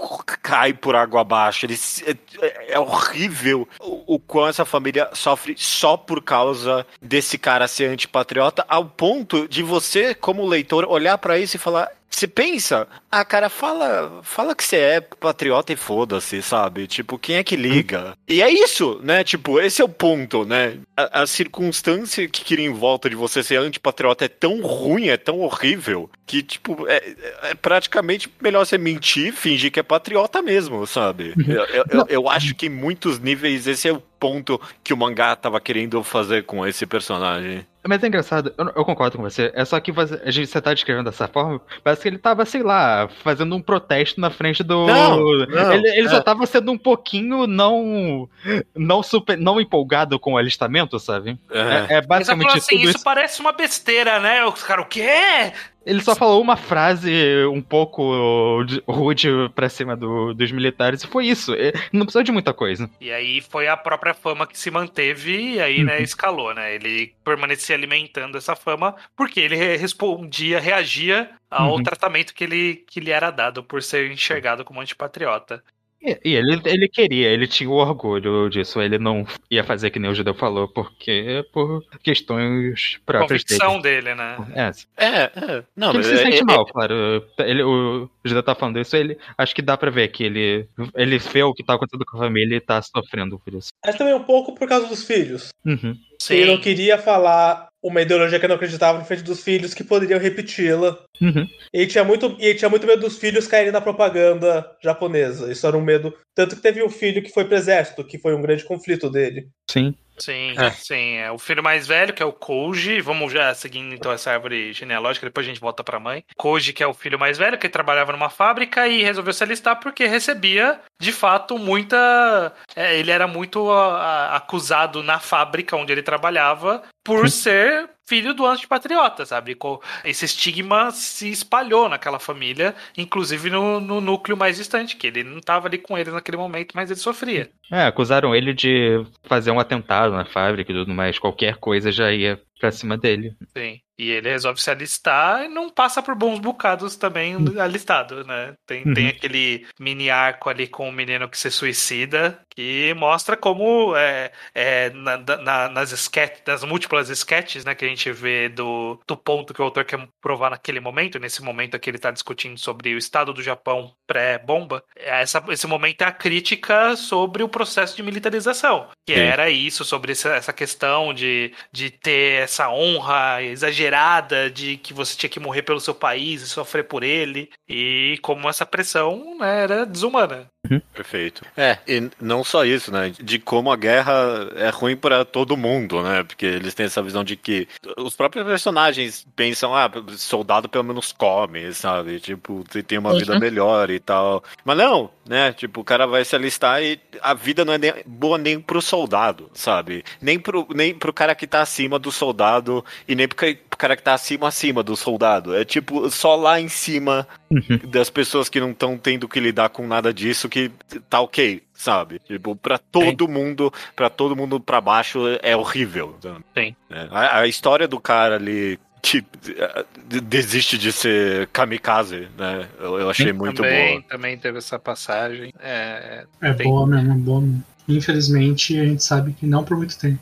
Speaker 6: cai por água abaixo. Eles, é, é horrível o, o quão essa família sofre só por causa desse cara ser antipatriota, ao ponto de você, como leitor, olhar pra isso e falar. Você pensa, ah, cara, fala, fala que você é patriota e foda-se, sabe? Tipo, quem é que liga? E é isso, né? Tipo, esse é o ponto, né? A, a circunstância que cria em volta de você ser antipatriota é tão ruim, é tão horrível, que, tipo, é, é praticamente melhor você mentir, fingir que é patriota mesmo, sabe? Eu, eu, eu, eu acho que em muitos níveis esse é o ponto que o mangá tava querendo fazer com esse personagem.
Speaker 5: Mas é engraçado, eu, eu concordo com você. É só que você, a gente, você tá descrevendo dessa forma, parece que ele tava, sei lá, fazendo um protesto na frente do.
Speaker 6: Não, não,
Speaker 5: ele ele
Speaker 6: é.
Speaker 5: só tava sendo um pouquinho não. não super. não empolgado com o alistamento, sabe?
Speaker 6: É.
Speaker 5: É, é
Speaker 1: Mas eu
Speaker 5: basicamente
Speaker 1: falo assim,
Speaker 5: tudo
Speaker 1: isso
Speaker 5: isso.
Speaker 1: parece uma besteira, né? O cara, o quê?
Speaker 5: Ele só falou uma frase um pouco de- rude pra cima do- dos militares e foi isso. É, Não precisou de muita coisa.
Speaker 1: E aí foi a própria fama que se manteve e aí, né,
Speaker 5: Uhum.
Speaker 1: escalou, né? Ele permanecia alimentando essa fama porque ele re- respondia, reagia ao
Speaker 5: Uhum.
Speaker 1: tratamento que ele, que lhe era dado por ser enxergado como antipatriota.
Speaker 5: E, e ele, ele queria, ele tinha o orgulho disso. Ele não ia fazer que nem o judeu falou, porque por questões próprias dele.
Speaker 1: Convicção dele, né?
Speaker 5: É,
Speaker 6: É, é. Não,
Speaker 5: ele
Speaker 6: mas
Speaker 5: se
Speaker 6: é-
Speaker 5: sente
Speaker 6: é-
Speaker 5: mal, claro. Ele, o Judeu tá falando isso, ele acho que dá pra ver que ele, ele vê o que tá acontecendo com a família e tá sofrendo por isso.
Speaker 7: Mas também um pouco por causa dos filhos.
Speaker 5: Uhum.
Speaker 7: Ele não queria falar uma ideologia que eu não acreditava na frente dos filhos que poderiam repeti-la.
Speaker 5: Uhum.
Speaker 7: E tinha muito, e tinha muito medo dos filhos caírem na propaganda japonesa. Isso era um medo. Tanto que teve um filho que foi pro exército, que foi um grande conflito dele.
Speaker 5: Sim.
Speaker 1: Sim,
Speaker 6: É.
Speaker 1: sim. É o filho mais velho, que é o Koji. Vamos já seguindo então essa árvore genealógica, depois a gente volta pra mãe. Koji, que é o filho mais velho, que trabalhava numa fábrica e resolveu se alistar porque recebia, de fato, muita. é, ele era muito a- a- acusado na fábrica onde ele trabalhava por ser filho do antipatriota, sabe? Co- Esse estigma se espalhou naquela família, inclusive no, no núcleo mais distante, que ele não estava ali com ele naquele momento, mas ele sofria.
Speaker 5: É, acusaram ele de fazer um atentado na fábrica e tudo mais. Qualquer coisa já ia pra cima dele.
Speaker 1: Sim. E ele resolve se alistar e não passa por bons bocados também alistado, né? Tem,
Speaker 5: Uhum.
Speaker 1: tem aquele mini arco ali com o menino que se suicida, que mostra como é, é, na- na- nas, sketch, nas múltiplas sketches né, que a gente vê do, do ponto que o autor quer provar naquele momento, nesse momento aqui ele está discutindo sobre o estado do Japão pré-bomba, essa, esse momento é a crítica sobre o processo de militarização, que
Speaker 6: Sim.
Speaker 1: era isso, sobre essa, essa questão de, de ter essa honra exagerada de que você tinha que morrer pelo seu país e sofrer por ele, e como essa pressão né, era desumana.
Speaker 6: Perfeito. É, e não só isso, né? De como a guerra é ruim pra todo mundo, né? Porque eles têm essa visão de que os próprios personagens pensam, ah, soldado pelo menos come, sabe? Tipo, você tem uma vida
Speaker 3: Uhum.
Speaker 6: melhor e tal. Mas não, né? Tipo, o cara vai se alistar e a vida não é nem- boa nem pro soldado, sabe? Nem pro, nem pro cara que tá acima do soldado e nem pro cara que tá acima acima do soldado. É tipo, só lá em cima
Speaker 5: Uhum.
Speaker 6: das pessoas que não estão tendo que lidar com nada disso que tá ok, sabe? Tipo, pra todo mundo, pra todo mundo pra baixo é horrível.
Speaker 1: Sim.
Speaker 6: É, a, a história do cara ali que eh, desiste de ser kamikaze, né? Eu, eu achei muito
Speaker 1: também,
Speaker 6: boa.
Speaker 1: também teve essa passagem. É,
Speaker 3: É
Speaker 1: Tem-
Speaker 3: boa mesmo, é boa mesmo. Infelizmente, a gente sabe que não por muito tempo.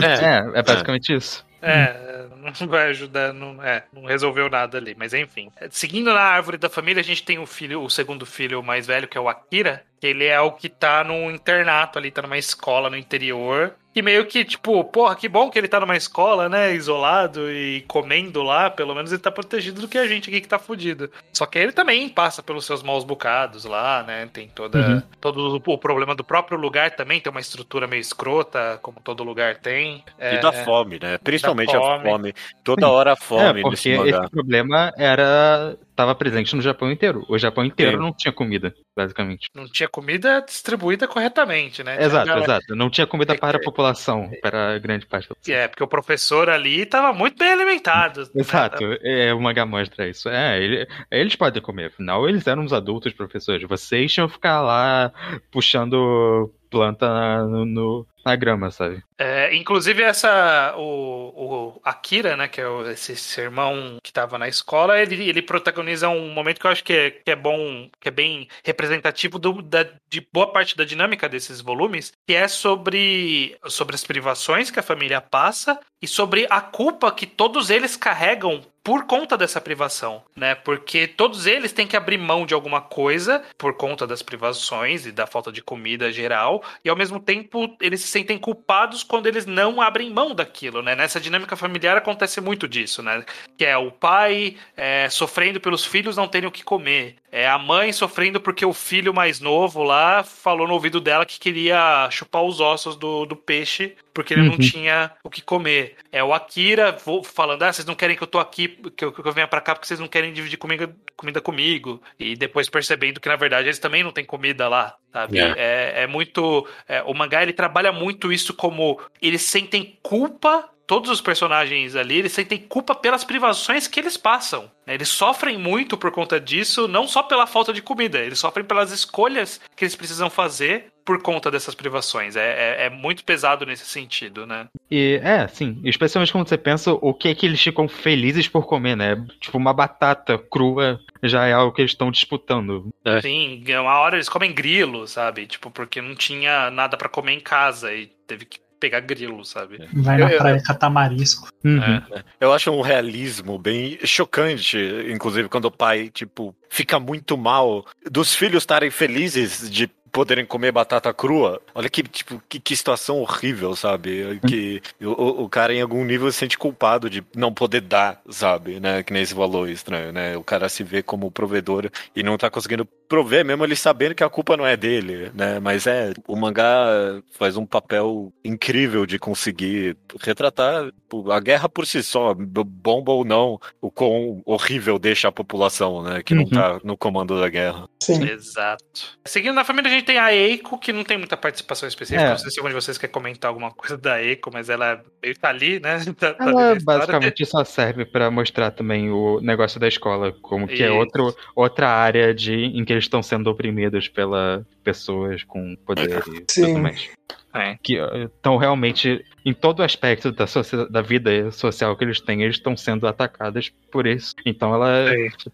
Speaker 5: É, [LAUGHS] é basicamente isso.
Speaker 1: É, não vai ajudar, não, é, não resolveu nada ali, mas enfim. Seguindo na árvore da família, a gente tem o filho, o segundo filho mais velho, que é o Akira, ele é o que tá num internato ali, tá numa escola no interior. E meio que, tipo, porra, que bom que ele tá numa escola, né, isolado e comendo lá, pelo menos ele tá protegido do que a gente aqui que tá fudido. Só que ele também passa pelos seus maus bocados lá, né, tem toda,
Speaker 5: Uhum.
Speaker 1: todo o problema do próprio lugar também, tem uma estrutura meio escrota, como todo lugar tem.
Speaker 6: E
Speaker 1: É,
Speaker 6: da fome, né? Principalmente
Speaker 1: da
Speaker 6: a
Speaker 1: fome.
Speaker 6: fome. Toda hora a fome
Speaker 5: é,
Speaker 6: nesse
Speaker 5: porque esse problema era. Tava presente no Japão inteiro. O Japão inteiro
Speaker 6: Sim.
Speaker 5: não tinha comida, basicamente.
Speaker 1: não tinha comida distribuída corretamente, né?
Speaker 5: Exato, exato. Não tinha comida
Speaker 1: É
Speaker 5: para a
Speaker 1: que-
Speaker 5: população, para grande parte da população.
Speaker 1: É, porque o professor ali tava muito bem alimentado. né?
Speaker 5: Exato, é, o mangá mostra isso. É, ele- eles podem comer, afinal eles eram os adultos professores. Vocês tinham que ficar lá puxando planta na, no- na grama, sabe?
Speaker 1: É, inclusive essa o, o Akira, né, que é o- esse, esse irmão que tava na escola, ele, ele protagoniza um momento que eu acho que é, que é bom, que é bem representativo do- da- de boa parte da dinâmica desses volumes, que é sobre sobre as privações que a família passa e sobre a culpa que todos eles carregam por conta dessa privação, né? Porque todos eles têm que abrir mão de alguma coisa por conta das privações e da falta de comida geral, e ao mesmo tempo eles se sentem culpados quando eles não abrem mão daquilo, né? Nessa dinâmica familiar acontece muito disso, né? Que é o pai é, sofrendo pelos filhos não terem o que comer, é a mãe sofrendo porque o filho mais novo lá falou no ouvido dela que queria chupar os ossos do, do peixe porque ele não
Speaker 5: Uhum.
Speaker 1: tinha o que comer. É o Akira falando: ah, vocês não querem que eu tô aqui, que eu, que eu venha pra cá porque vocês não querem dividir comida, comida comigo. E depois percebendo que na verdade eles também não têm comida lá, sabe?
Speaker 6: É.
Speaker 1: É, é muito. é, o mangá ele trabalha muito isso como eles sentem culpa. Todos os personagens ali, eles sentem culpa pelas privações que eles passam. né? Eles sofrem muito por conta disso, não só pela falta de comida, eles sofrem pelas escolhas que eles precisam fazer por conta dessas privações. É, é- é muito pesado nesse sentido, né?
Speaker 5: E é, sim, especialmente quando você pensa o que é que eles ficam felizes por comer, né? Tipo, uma batata crua já é algo que eles estão disputando.
Speaker 1: Sim, uma hora eles comem grilo, sabe? Tipo, porque não tinha nada pra comer em casa e teve que pegar grilo, sabe?
Speaker 3: Vai na
Speaker 6: Eu- eu-
Speaker 3: praia catar marisco.
Speaker 5: Uhum.
Speaker 6: Eu acho um realismo bem chocante, inclusive quando o pai, tipo, fica muito mal dos filhos estarem felizes de poderem comer batata crua. Olha que, tipo, que, que situação horrível, sabe? Que o, o- cara em algum nível se sente culpado de não poder dar, sabe? Né? Que nem esse valor estranho, né? O cara se vê como provedor e não tá conseguindo prover, mesmo ele sabendo que a culpa não é dele, né? Mas é, o mangá faz um papel incrível de conseguir retratar a guerra por si só, bomba ou não, o quão horrível deixa a população, né? Que não
Speaker 5: Uhum.
Speaker 6: tá no comando da guerra.
Speaker 7: Sim.
Speaker 1: Exato. Seguindo na família, a gente tem a Eiko, que não tem muita participação específica.
Speaker 5: É.
Speaker 1: Não sei se algum de vocês quer comentar alguma coisa da Eiko, mas ela meio tá ali, né? [LAUGHS] Tá- tá
Speaker 5: Ela basicamente só serve pra mostrar também o negócio da escola, como que é
Speaker 1: Isso.
Speaker 5: outro, outra área de, em que eles estão sendo oprimidos pela pessoas com poder e
Speaker 7: Sim.
Speaker 5: tudo mais.
Speaker 1: É.
Speaker 5: Que estão realmente, em todo aspecto da, da vida social que eles têm, eles estão sendo atacados por isso. Então ela,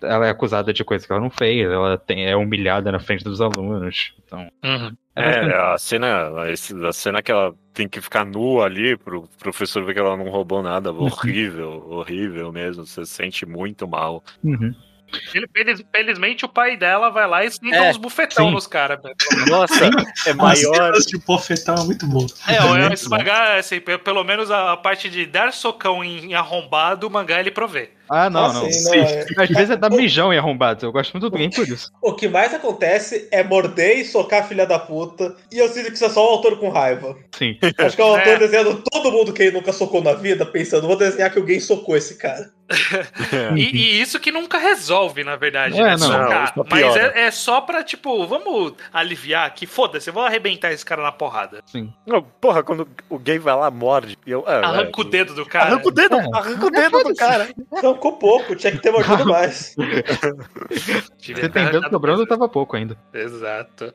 Speaker 5: ela é acusada de coisa que ela não fez, ela tem, é humilhada na frente dos alunos. Então,
Speaker 1: Uhum.
Speaker 6: É, a cena, a cena que ela tem que ficar nua ali pro professor ver que ela não roubou nada, horrível, horrível mesmo, você se sente muito mal.
Speaker 5: uhum.
Speaker 1: Ele- feliz- Felizmente o pai dela vai lá e senta
Speaker 6: É,
Speaker 1: uns bufetão
Speaker 5: sim.
Speaker 1: nos caras.
Speaker 6: Nossa, é
Speaker 3: As
Speaker 6: maior.
Speaker 3: cenas de bofetão é muito boa.
Speaker 1: É, esse
Speaker 3: bom.
Speaker 1: mangá, assim, pe- pelo menos a, parte de dar socão em, arrombado, o mangá ele provê.
Speaker 5: Ah, não,
Speaker 7: Ah,
Speaker 5: não.
Speaker 7: sim, não, é.
Speaker 5: Às vezes é dar mijão em arrombados. Eu gosto muito do game por isso.
Speaker 7: O que mais acontece é morder e socar a filha da puta. E eu sinto que isso é só o autor com raiva.
Speaker 5: Sim.
Speaker 7: Acho que é o autor
Speaker 1: É.
Speaker 7: desenhando todo mundo que ele nunca socou na vida, pensando, vou desenhar que alguém socou esse cara. [LAUGHS]
Speaker 1: E, e isso que nunca resolve, na verdade,
Speaker 5: É,
Speaker 1: né?
Speaker 5: não.
Speaker 1: Socar.
Speaker 6: Não, só
Speaker 1: Mas é, é só pra, tipo, vamos aliviar aqui. Foda-se, eu vou arrebentar esse cara na porrada.
Speaker 6: Não, porra, quando o gay vai lá, morde. Eu, é,
Speaker 1: Arranca o
Speaker 6: é,
Speaker 1: dedo do cara.
Speaker 6: Arranca o dedo,
Speaker 5: É.
Speaker 6: arranca o dedo do cara.
Speaker 7: Arrancou pouco, tinha que ter mordido mais. [LAUGHS]
Speaker 5: Você tem dedo
Speaker 1: mais.
Speaker 5: tava pouco ainda.
Speaker 1: Exato.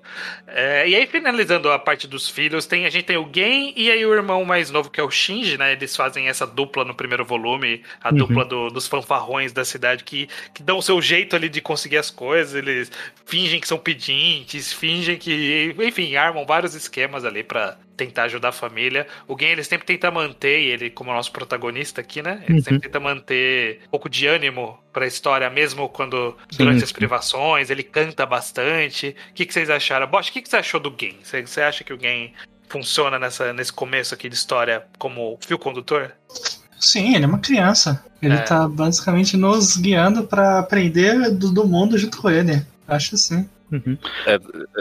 Speaker 1: É, e aí, finalizando a parte dos filhos, tem, a gente tem o Gen e aí o irmão mais novo, que é o Shinji, né? Eles fazem essa dupla no primeiro volume, a
Speaker 5: Uhum.
Speaker 1: dupla do- dos fanfarrões da cidade que, que dão o seu jeito ali de conseguir as coisas. Eles fingem que são pedintes, fingem que. Enfim, armam vários esquemas ali pra tentar ajudar a família. O Gen, ele sempre tenta manter, ele, como nosso protagonista aqui, né? Ele
Speaker 5: Uhum.
Speaker 1: sempre tenta manter um pouco de ânimo pra história, mesmo quando durante
Speaker 5: Sim,
Speaker 1: as
Speaker 5: sim.
Speaker 1: privações, ele canta bastante. O que, que vocês acharam? Bosch, o que, que você achou do Gen? Você, você acha que o Gen funciona nessa, nesse começo aqui de história como fio condutor?
Speaker 3: Sim, ele é uma criança. Ele
Speaker 1: É.
Speaker 3: tá basicamente nos guiando pra aprender do, do mundo junto com ele. Acho assim.
Speaker 5: Uhum.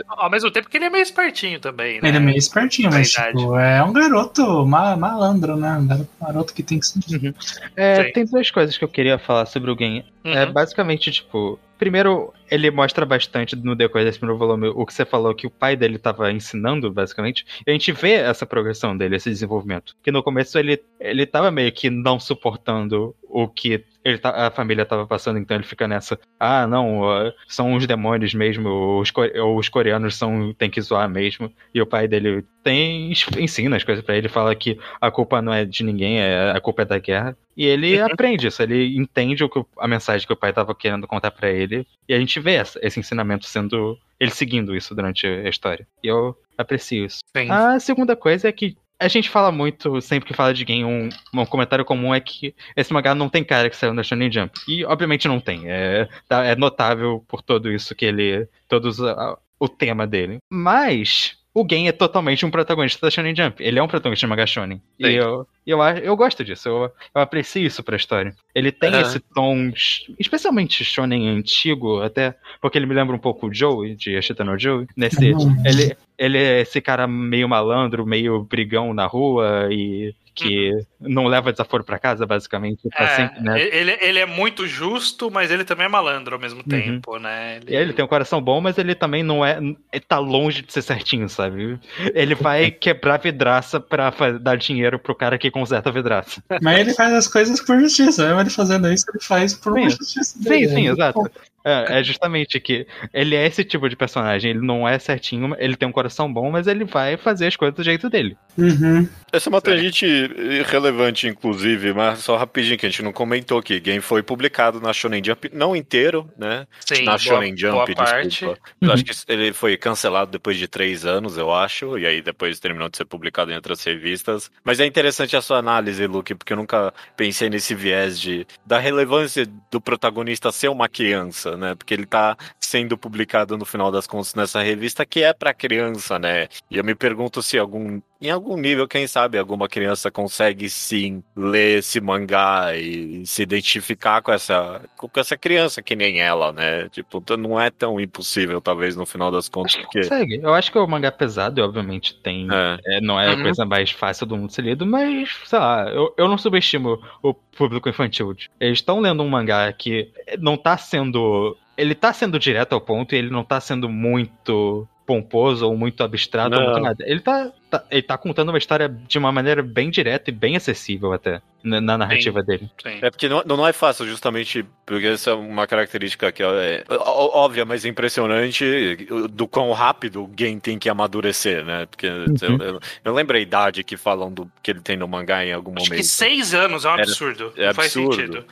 Speaker 1: Ao mesmo tempo que ele é meio espertinho também, né?
Speaker 3: Ele é meio espertinho, mas
Speaker 1: Verdade.
Speaker 3: tipo, é um garoto ma- malandro, né? Um garoto, maroto que tem que ser.
Speaker 5: É, tem duas coisas que eu queria falar sobre o Gen. É
Speaker 1: Uhum.
Speaker 5: basicamente, tipo, primeiro, ele mostra bastante no decorrer desse primeiro volume o que você falou que o pai dele tava ensinando, basicamente. E a gente vê essa progressão dele, esse desenvolvimento. Que no começo ele, ele tava meio que não suportando o que ele tá- a família tava passando, então ele fica nessa. Ah, não, são os demônios mesmo, os, os coreanos são tem que zoar mesmo. E o pai dele tem ensina as coisas pra ele, fala que a culpa não é de ninguém, é, a culpa é da guerra. E ele aprende isso, ele entende o que, a mensagem que o pai tava querendo contar pra ele. E a gente vê essa- esse ensinamento sendo. ele seguindo isso durante a história. E eu aprecio isso.
Speaker 1: Sim.
Speaker 5: A segunda coisa é que a gente fala muito, sempre que fala de game, um, um comentário comum é que esse mangá não tem cara que saiu da Shonen Jump. E obviamente não tem. É, tá- é notável por tudo isso que ele. Todos a- o tema dele. Mas. O Gen é totalmente um protagonista da Shonen Jump. Ele é um protagonista de mangá shonen. E eu, eu, acho- eu gosto disso. Eu, eu aprecio isso pra história. Ele tem
Speaker 6: Aham.
Speaker 5: esse tom, especialmente shonen antigo, até porque ele me lembra um pouco o Joe, de Ashita no Joe. Nesse,
Speaker 3: Uhum.
Speaker 5: ele, ele é esse cara meio malandro, meio brigão na rua e que não leva desaforo pra casa, basicamente. Tá
Speaker 1: É,
Speaker 5: sempre, né?
Speaker 1: ele, ele é muito justo, mas ele também é malandro ao mesmo tempo, né?
Speaker 5: E Ele tem um coração bom, mas ele também não é. Ele tá longe de ser certinho, sabe? Ele vai [LAUGHS] quebrar vidraça pra dar dinheiro pro cara que conserta a vidraça.
Speaker 3: Mas ele faz as coisas por justiça. Mesmo ele fazendo isso, ele faz por
Speaker 5: Sim.
Speaker 3: justiça
Speaker 5: Sim,
Speaker 3: dele.
Speaker 5: sim,
Speaker 3: É
Speaker 5: exato. É, é justamente que ele é esse tipo de personagem. Ele não é certinho, ele tem um coração bom, mas ele vai fazer as coisas do jeito dele.
Speaker 3: Uhum.
Speaker 6: Essa é uma tangente relevante, inclusive, mas só rapidinho que a gente não comentou aqui. Game foi publicado na Shonen Jump, não inteiro, né?
Speaker 1: Sim,
Speaker 6: na
Speaker 1: boa-
Speaker 6: Shonen Jump,
Speaker 1: boa parte.
Speaker 6: desculpa.
Speaker 5: Uhum.
Speaker 6: Eu acho que ele foi cancelado depois de três anos, eu acho, e aí depois terminou de ser publicado em outras revistas. Mas é interessante a sua análise, Luke, porque eu nunca pensei nesse viés de da relevância do protagonista ser uma criança, né? Porque ele tá sendo publicado no final das contas nessa revista que é pra criança, né? E eu me pergunto se algum em algum nível, quem sabe, alguma criança consegue sim ler esse mangá e se identificar com essa, com essa criança que nem ela, né? Tipo, não é tão impossível, talvez, no final das contas, porque.
Speaker 5: Consegue. Eu acho que o mangá é pesado, e obviamente tem.
Speaker 6: É.
Speaker 5: é, não é a
Speaker 1: Uhum.
Speaker 5: coisa mais fácil do mundo ser lido, mas, sei lá, eu, eu não subestimo o público infantil. Eles estão lendo um mangá que não tá sendo. Ele tá sendo direto ao ponto e ele não tá sendo muito pomposo ou muito abstrato ou
Speaker 6: Não.
Speaker 5: muito nada. Ele tá, tá- ele tá contando uma história de uma maneira bem direta e bem acessível até na, na narrativa dele.
Speaker 1: Sim.
Speaker 6: É porque não, não é fácil, justamente porque essa é uma característica que é óbvia, mas impressionante do quão rápido o game tem que amadurecer, né? Porque eu, eu, eu lembro a idade que falam do que ele tem no mangá em algum
Speaker 1: Acho
Speaker 6: momento.
Speaker 1: que seis anos é um
Speaker 6: Era-
Speaker 1: absurdo.
Speaker 6: é
Speaker 1: não faz
Speaker 6: absurdo.
Speaker 1: sentido.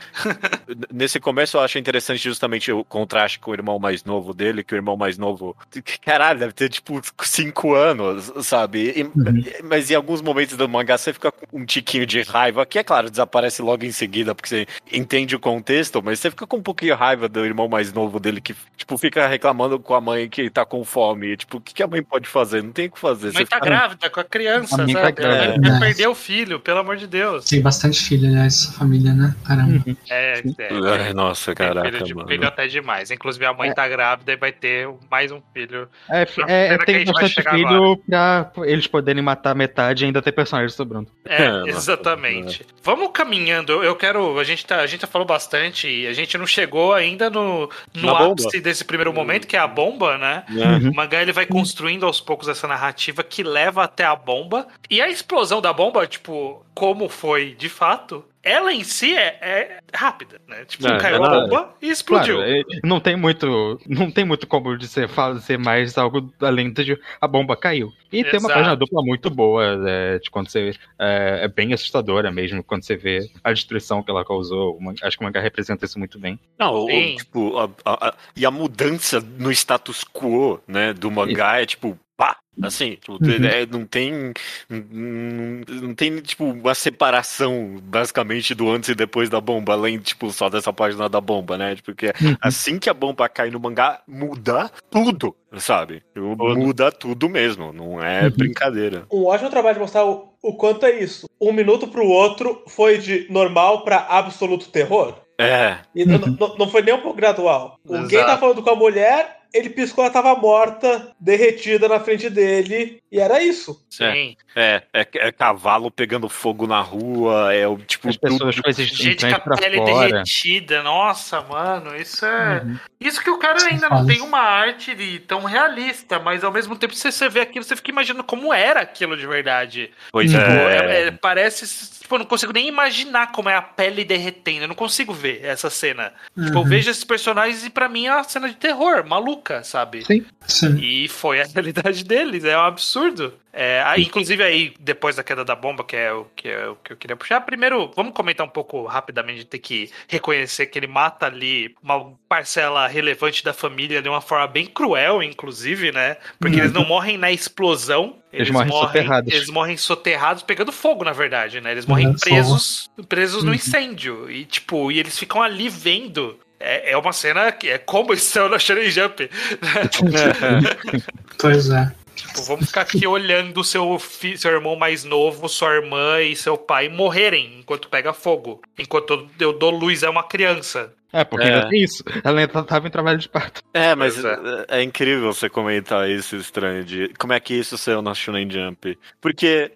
Speaker 6: Nesse começo eu acho interessante justamente o contraste com o irmão mais novo dele, que o irmão mais novo, caralho, deve ter tipo 5 anos, sabe? E- Mas em alguns momentos do mangá você fica com um tiquinho de raiva, que é claro, desaparece logo em seguida, porque você entende o contexto, mas você fica com um pouquinho de raiva do irmão mais novo dele, que tipo, fica reclamando com a mãe que tá com fome. Tipo, o que que a mãe pode fazer? Não tem o que fazer.
Speaker 1: A mãe
Speaker 6: Você
Speaker 1: tá
Speaker 6: fica-
Speaker 1: grávida com a criança,
Speaker 5: A mãe tá
Speaker 1: sabe? Ela perder o filho, pelo amor de Deus.
Speaker 3: Tem bastante filho, aliás, essa família, né? Caramba.
Speaker 1: É, é.
Speaker 6: Ai, nossa, caraca,
Speaker 1: filho, de,
Speaker 6: mano.
Speaker 1: filho até demais. Inclusive, a mãe tá grávida e vai ter mais um filho.
Speaker 5: É, é, tem
Speaker 1: gente vai
Speaker 5: bastante
Speaker 1: chegar
Speaker 5: filho pra eles poderem matar metade e ainda ter personagens sobrando.
Speaker 1: É,
Speaker 6: É, [LAUGHS]
Speaker 1: exatamente. Vamos caminhando. Eu- quero. A gente, tá, a gente já falou bastante e a gente não chegou ainda no, no
Speaker 6: Na bomba.
Speaker 1: ápice desse primeiro momento, que é a bomba, né?
Speaker 6: Né?
Speaker 1: O mangá ele vai construindo aos poucos essa narrativa que leva até a bomba. E a explosão da bomba, tipo, como foi de fato, ela em si é, é rápida, né? Tipo,
Speaker 6: É,
Speaker 1: caiu
Speaker 6: ela-
Speaker 1: a bomba e explodiu.
Speaker 5: Claro, é- não tem muito, não tem muito como dizer, fazer mais algo além de a bomba caiu. E tem uma
Speaker 1: Exato.
Speaker 5: página dupla muito boa, é, de quando você é, é bem assustadora mesmo quando você vê a destruição que ela causou. Uma- acho que o mangá representa isso muito bem.
Speaker 6: Não, tipo, a- a- a- e a mudança no status quo, né, do mangá é tipo, pá, assim, tipo,
Speaker 3: Uhum.
Speaker 6: é, não tem, não, não tem, tipo, uma separação, basicamente, do antes e depois da bomba, além, tipo, só dessa página da bomba, né, porque assim que a bomba cai no mangá, muda tudo, sabe? Tipo, Muda tudo mesmo, não é
Speaker 3: Uhum.
Speaker 6: brincadeira.
Speaker 7: Um ótimo trabalho de mostrar o, o quanto é isso. Um minuto pro outro foi de normal pra absoluto terror.
Speaker 6: É,
Speaker 7: E n- n- não foi nem um pouco gradual. Gay tá falando com a mulher, ele piscou, ela tava morta, derretida na frente dele, e era isso.
Speaker 1: Sim.
Speaker 6: é, é, é cavalo pegando fogo na rua, é o, tipo,
Speaker 5: As pessoas
Speaker 6: tudo-
Speaker 5: coisas
Speaker 1: Gente com a pele
Speaker 5: fora.
Speaker 1: derretida, nossa, mano, isso é.
Speaker 5: Uhum.
Speaker 1: Isso que o cara ainda não tem uma arte de- tão realista, mas ao mesmo tempo você, você vê aquilo, você fica imaginando como era aquilo de verdade.
Speaker 6: Pois
Speaker 1: Tipo,
Speaker 6: é,
Speaker 1: é- é, parece. Tipo, eu não consigo nem imaginar como é a pele derretendo. Eu não consigo ver essa cena. Tipo, eu
Speaker 3: Uhum.
Speaker 1: vejo esses personagens e pra mim é uma cena de terror, maluca, sabe?
Speaker 5: Sim.
Speaker 3: Sim.
Speaker 1: E foi a [LAUGHS] realidade deles, é um absurdo. É, aí, inclusive, aí, depois da queda da bomba, que é, o, que é o que eu queria puxar, primeiro, vamos comentar um pouco rapidamente, de ter que reconhecer que ele mata ali uma parcela relevante da família de uma forma bem cruel, inclusive, né? Porque
Speaker 3: Uhum.
Speaker 1: eles não morrem na explosão.
Speaker 5: Eles morrem soterrados.
Speaker 1: Eles morrem soterrados pegando fogo, na verdade, né? Eles morrem
Speaker 3: Uhum,
Speaker 1: presos, presos no
Speaker 3: Uhum.
Speaker 1: incêndio. E, tipo, e eles ficam ali vendo. É, é uma cena que é como estão na Shonen Jump. [LAUGHS]
Speaker 3: Pois é.
Speaker 1: Tipo, vamos ficar aqui olhando seu, fi- seu irmão mais novo, sua irmã e seu pai morrerem enquanto pega fogo. Enquanto eu dou luz a uma criança.
Speaker 5: É, porque
Speaker 6: É.
Speaker 5: ainda tem isso. Ela ainda tava em trabalho de parto.
Speaker 6: É, mas
Speaker 1: Pois
Speaker 6: é. é incrível você comentar isso estranho de como é que isso saiu na Shonen Jump. Porque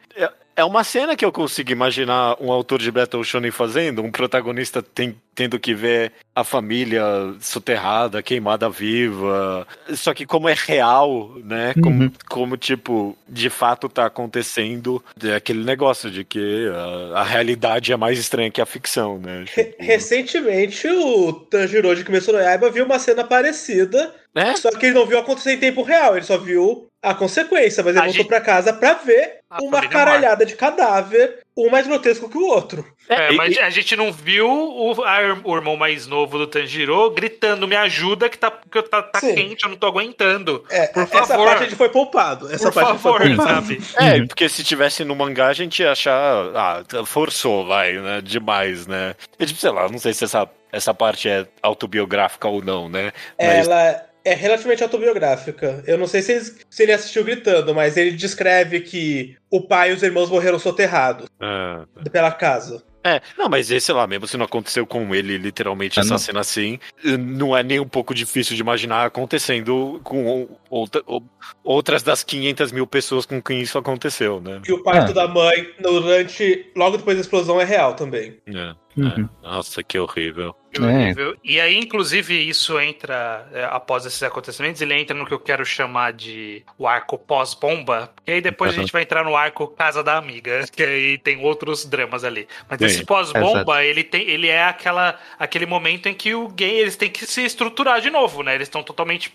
Speaker 6: é, uma cena que eu consigo imaginar um autor de Battle Shonen fazendo, um protagonista tem- tendo que ver a família soterrada, queimada viva. Só que como é real, né? Como,
Speaker 5: Uhum.
Speaker 6: como tipo, de fato tá acontecendo é aquele negócio de que a, a realidade é mais estranha que a ficção, né?
Speaker 7: Re-
Speaker 6: Tipo,
Speaker 7: recentemente, o Tanjiro de Kimetsu no Yaiba viu uma cena parecida,
Speaker 6: é?
Speaker 7: só que ele não viu acontecer em tempo real, ele só viu a consequência, mas ele
Speaker 1: A
Speaker 7: voltou
Speaker 1: gente-
Speaker 7: pra casa pra ver
Speaker 1: A
Speaker 7: uma caralhada de cadáver, um mais grotesco que o outro.
Speaker 1: É,
Speaker 6: e-
Speaker 1: mas
Speaker 6: e-
Speaker 1: a gente não viu o, a o irmão mais novo do Tanjiro gritando: me ajuda que tá, que eu tá, tá quente, eu não tô aguentando.
Speaker 7: É,
Speaker 1: Por
Speaker 7: essa
Speaker 1: favor.
Speaker 7: parte a gente foi poupado. Essa
Speaker 1: Por
Speaker 7: parte
Speaker 1: favor,
Speaker 7: foi poupado.
Speaker 1: sabe?
Speaker 6: É, porque se tivesse no mangá, a gente ia achar. Ah, forçou, vai, né? Demais, né? E, tipo, sei lá, não sei se essa, essa parte é autobiográfica ou não, né? Mas-
Speaker 7: Ela é relativamente autobiográfica. Eu não sei se ele, se ele assistiu gritando, mas ele descreve que o pai e os irmãos morreram soterrados
Speaker 6: Ah,
Speaker 7: pela casa.
Speaker 6: É, não, mas esse, sei lá, mesmo se não aconteceu com ele, literalmente,
Speaker 5: Ah,
Speaker 6: essa
Speaker 5: não.
Speaker 6: cena assim, não é nem um pouco difícil de imaginar acontecendo com outra- ou- outras das 500 mil pessoas com quem isso aconteceu, né?
Speaker 7: E o parto
Speaker 5: Ah.
Speaker 7: da mãe, durante. logo depois da explosão, é real também.
Speaker 6: É,
Speaker 5: Uhum.
Speaker 6: é. Nossa, que horrível.
Speaker 1: Que
Speaker 5: É.
Speaker 1: horrível. E aí, inclusive, isso entra, é, após esses acontecimentos, ele entra no que eu quero chamar de o arco pós-bomba. E aí depois a
Speaker 5: Uhum.
Speaker 1: gente vai entrar no arco Casa da Amiga, [LAUGHS] que aí tem outros dramas ali. Mas
Speaker 6: Sim,
Speaker 1: esse pós-bomba, ele tem, ele é aquela, aquele momento em que o gay, eles têm que se estruturar de novo, né? Eles estão totalmente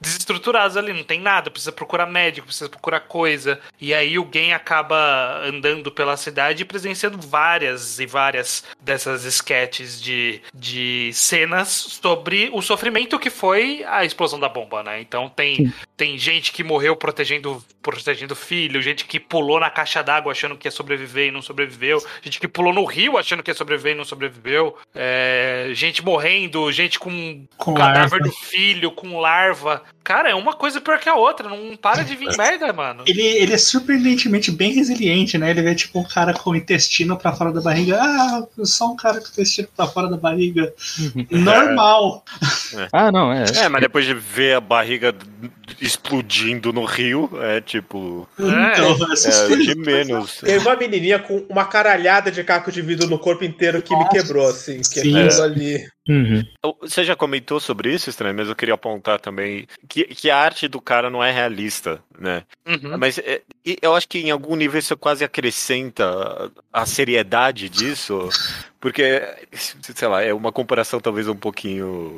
Speaker 1: desestruturados ali, não tem nada, precisa procurar médico, precisa procurar coisa. E aí o Gen acaba andando pela cidade e presenciando várias e várias dessas sketches de, de cenas sobre o sofrimento que foi a explosão da bomba, né? Então tem, tem gente que morreu protegendo protegendo o filho, gente que pulou na caixa d'água achando que ia sobreviver e não sobreviveu, gente que pulou no rio achando que ia sobreviver e não sobreviveu, é, gente morrendo, gente com
Speaker 3: Com
Speaker 1: cadáver
Speaker 3: larva.
Speaker 1: do filho, com larva. Cara, é uma coisa pior que a outra. Não para de vir merda, mano.
Speaker 3: Ele, ele é surpreendentemente bem resiliente, né? Ele vê tipo um cara com o intestino pra fora da barriga. Ah, só um cara com o intestino pra fora da barriga. [LAUGHS] Normal.
Speaker 5: Ah, não, é.
Speaker 6: É, mas depois de ver a barriga explodindo no rio. É tipo.
Speaker 3: Então, essas
Speaker 6: É,
Speaker 3: coisas-
Speaker 6: de menos.
Speaker 7: Tem uma menininha com uma caralhada de caco de vidro no corpo inteiro que me
Speaker 3: Nossa,
Speaker 7: quebrou, assim. Que
Speaker 3: sim.
Speaker 7: aquilo ali.
Speaker 5: Uhum.
Speaker 6: Você já comentou sobre isso, Estranho, mas eu queria apontar também que, que a arte do cara não é realista, né?
Speaker 1: Uhum.
Speaker 6: Mas é, eu acho que em algum nível isso quase acrescenta a seriedade disso, porque, sei lá, é uma comparação talvez um pouquinho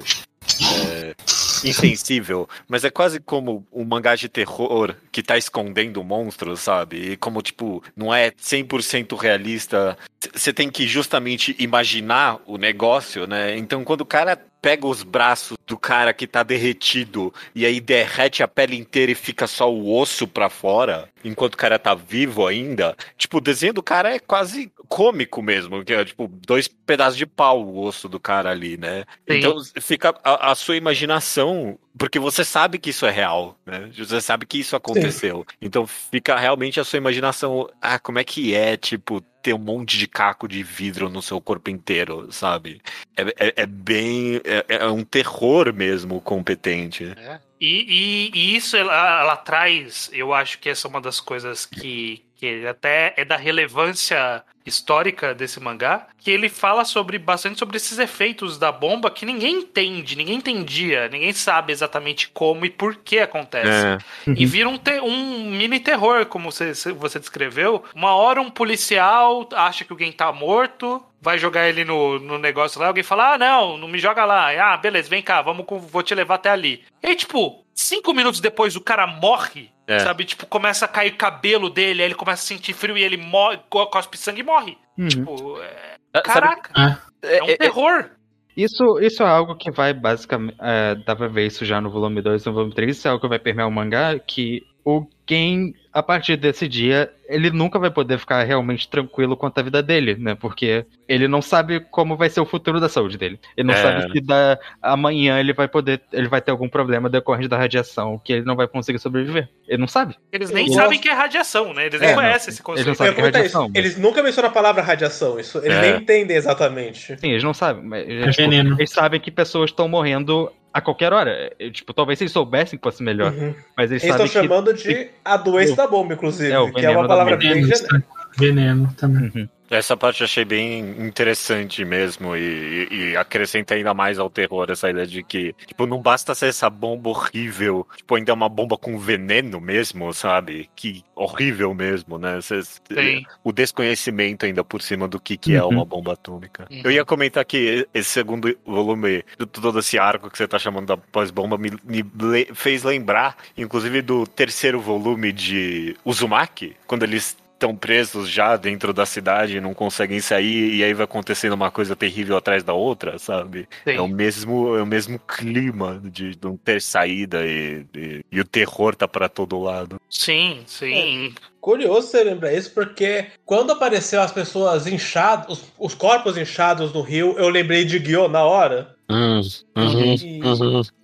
Speaker 6: é, [LAUGHS] insensível, mas é quase como um mangá de terror que tá escondendo monstros, sabe? E como, tipo, não é 100% realista, você tem que justamente imaginar o negócio, né? Então, quando o cara pega os braços do cara que tá derretido e aí derrete a pele inteira e fica só o osso pra fora, enquanto o cara tá vivo ainda, tipo, o desenho do cara é quase cômico mesmo, que é tipo dois pedaços de pau o osso do cara ali, né?
Speaker 1: Sim.
Speaker 6: Então fica a, a sua imaginação, porque você sabe que isso é real, né? Você sabe que isso aconteceu. Então fica realmente a sua imaginação, ah, como é que é, tipo, ter um monte de caco de vidro no seu corpo inteiro, sabe? É, é- é bem. É, é um terror mesmo competente.
Speaker 1: É. E, e- e isso ela, ela traz, eu acho que essa é uma das coisas que, que até é da relevância histórica desse mangá, que ele fala sobre bastante sobre esses efeitos da bomba que ninguém entende, ninguém entendia, ninguém sabe exatamente como e por que acontece.
Speaker 6: É.
Speaker 1: E vira um, te- um mini terror, como você, você descreveu. Uma hora um policial acha que alguém tá morto, vai jogar ele no, no negócio lá, alguém fala, ah, não, não me joga lá. Ah, beleza, vem cá, vamos, com- vou te levar até ali. E aí, tipo, cinco minutos depois o cara morre,
Speaker 6: É.
Speaker 1: sabe? Tipo, começa a cair o cabelo dele, aí ele começa a sentir frio e ele morre, co- cospe sangue e morre.
Speaker 5: Uhum.
Speaker 1: Tipo, é...
Speaker 6: Ah, sabe-
Speaker 1: caraca, é um
Speaker 6: é- é-
Speaker 1: terror.
Speaker 5: Isso, isso é algo que vai basicamente. É, dá pra ver isso já no volume 2 e no volume 3. Isso é algo que vai permear o mangá. Que o Gen, a partir desse dia, ele nunca vai poder ficar realmente tranquilo quanto à vida dele, né? Porque ele não sabe como vai ser o futuro da saúde dele. Ele não
Speaker 6: É.
Speaker 5: sabe se da, amanhã ele vai poder. Ele vai ter algum problema decorrente da radiação que ele não vai conseguir sobreviver. Ele não sabe.
Speaker 1: Eles nem
Speaker 7: Eu
Speaker 1: sabem
Speaker 7: gosto-
Speaker 1: que é radiação, né? Eles
Speaker 5: É,
Speaker 1: nem
Speaker 5: não.
Speaker 1: conhecem esse
Speaker 5: Eles
Speaker 1: conceito.
Speaker 5: não
Speaker 7: Eu
Speaker 5: sabem é radiação. mas-
Speaker 7: Eles nunca mencionam a palavra radiação. Isso, eles
Speaker 6: É.
Speaker 7: nem entendem exatamente.
Speaker 5: Sim, eles não sabem. Mas, é,
Speaker 3: É
Speaker 5: tipo, eles sabem que pessoas estão morrendo a qualquer hora. É, Tipo, talvez eles soubessem que fosse melhor.
Speaker 7: Uhum.
Speaker 5: Mas eles,
Speaker 7: Eles estão
Speaker 5: sabem que.
Speaker 7: chamando de a doença da bomba, inclusive.
Speaker 5: É,
Speaker 7: que é uma palavra bem
Speaker 3: Veneno,
Speaker 7: genérica.
Speaker 3: veneno também.
Speaker 5: Uhum.
Speaker 6: Essa parte eu achei bem interessante mesmo e, e acrescenta ainda mais ao terror essa ideia de que, tipo, não basta ser essa bomba horrível, tipo, ainda é uma bomba com veneno mesmo, sabe? Que horrível mesmo, né? Cês- o desconhecimento ainda por cima do que, que é
Speaker 5: Uhum.
Speaker 6: uma bomba atômica.
Speaker 1: Uhum.
Speaker 6: Eu ia comentar que esse segundo volume, de todo esse arco que você tá chamando da pós-bomba, me, me le- fez lembrar, inclusive, do terceiro volume de Uzumaki, quando eles estão presos já dentro da cidade e não conseguem sair, e aí vai acontecendo uma coisa terrível atrás da outra, sabe?
Speaker 1: Sim.
Speaker 6: É o mesmo, é o mesmo clima de não ter saída e, e, e o terror tá pra todo lado.
Speaker 1: Sim, sim.
Speaker 7: Curioso você lembrar isso, porque quando apareceu as pessoas inchadas, os, os corpos inchados no rio, eu lembrei de Gyo na hora.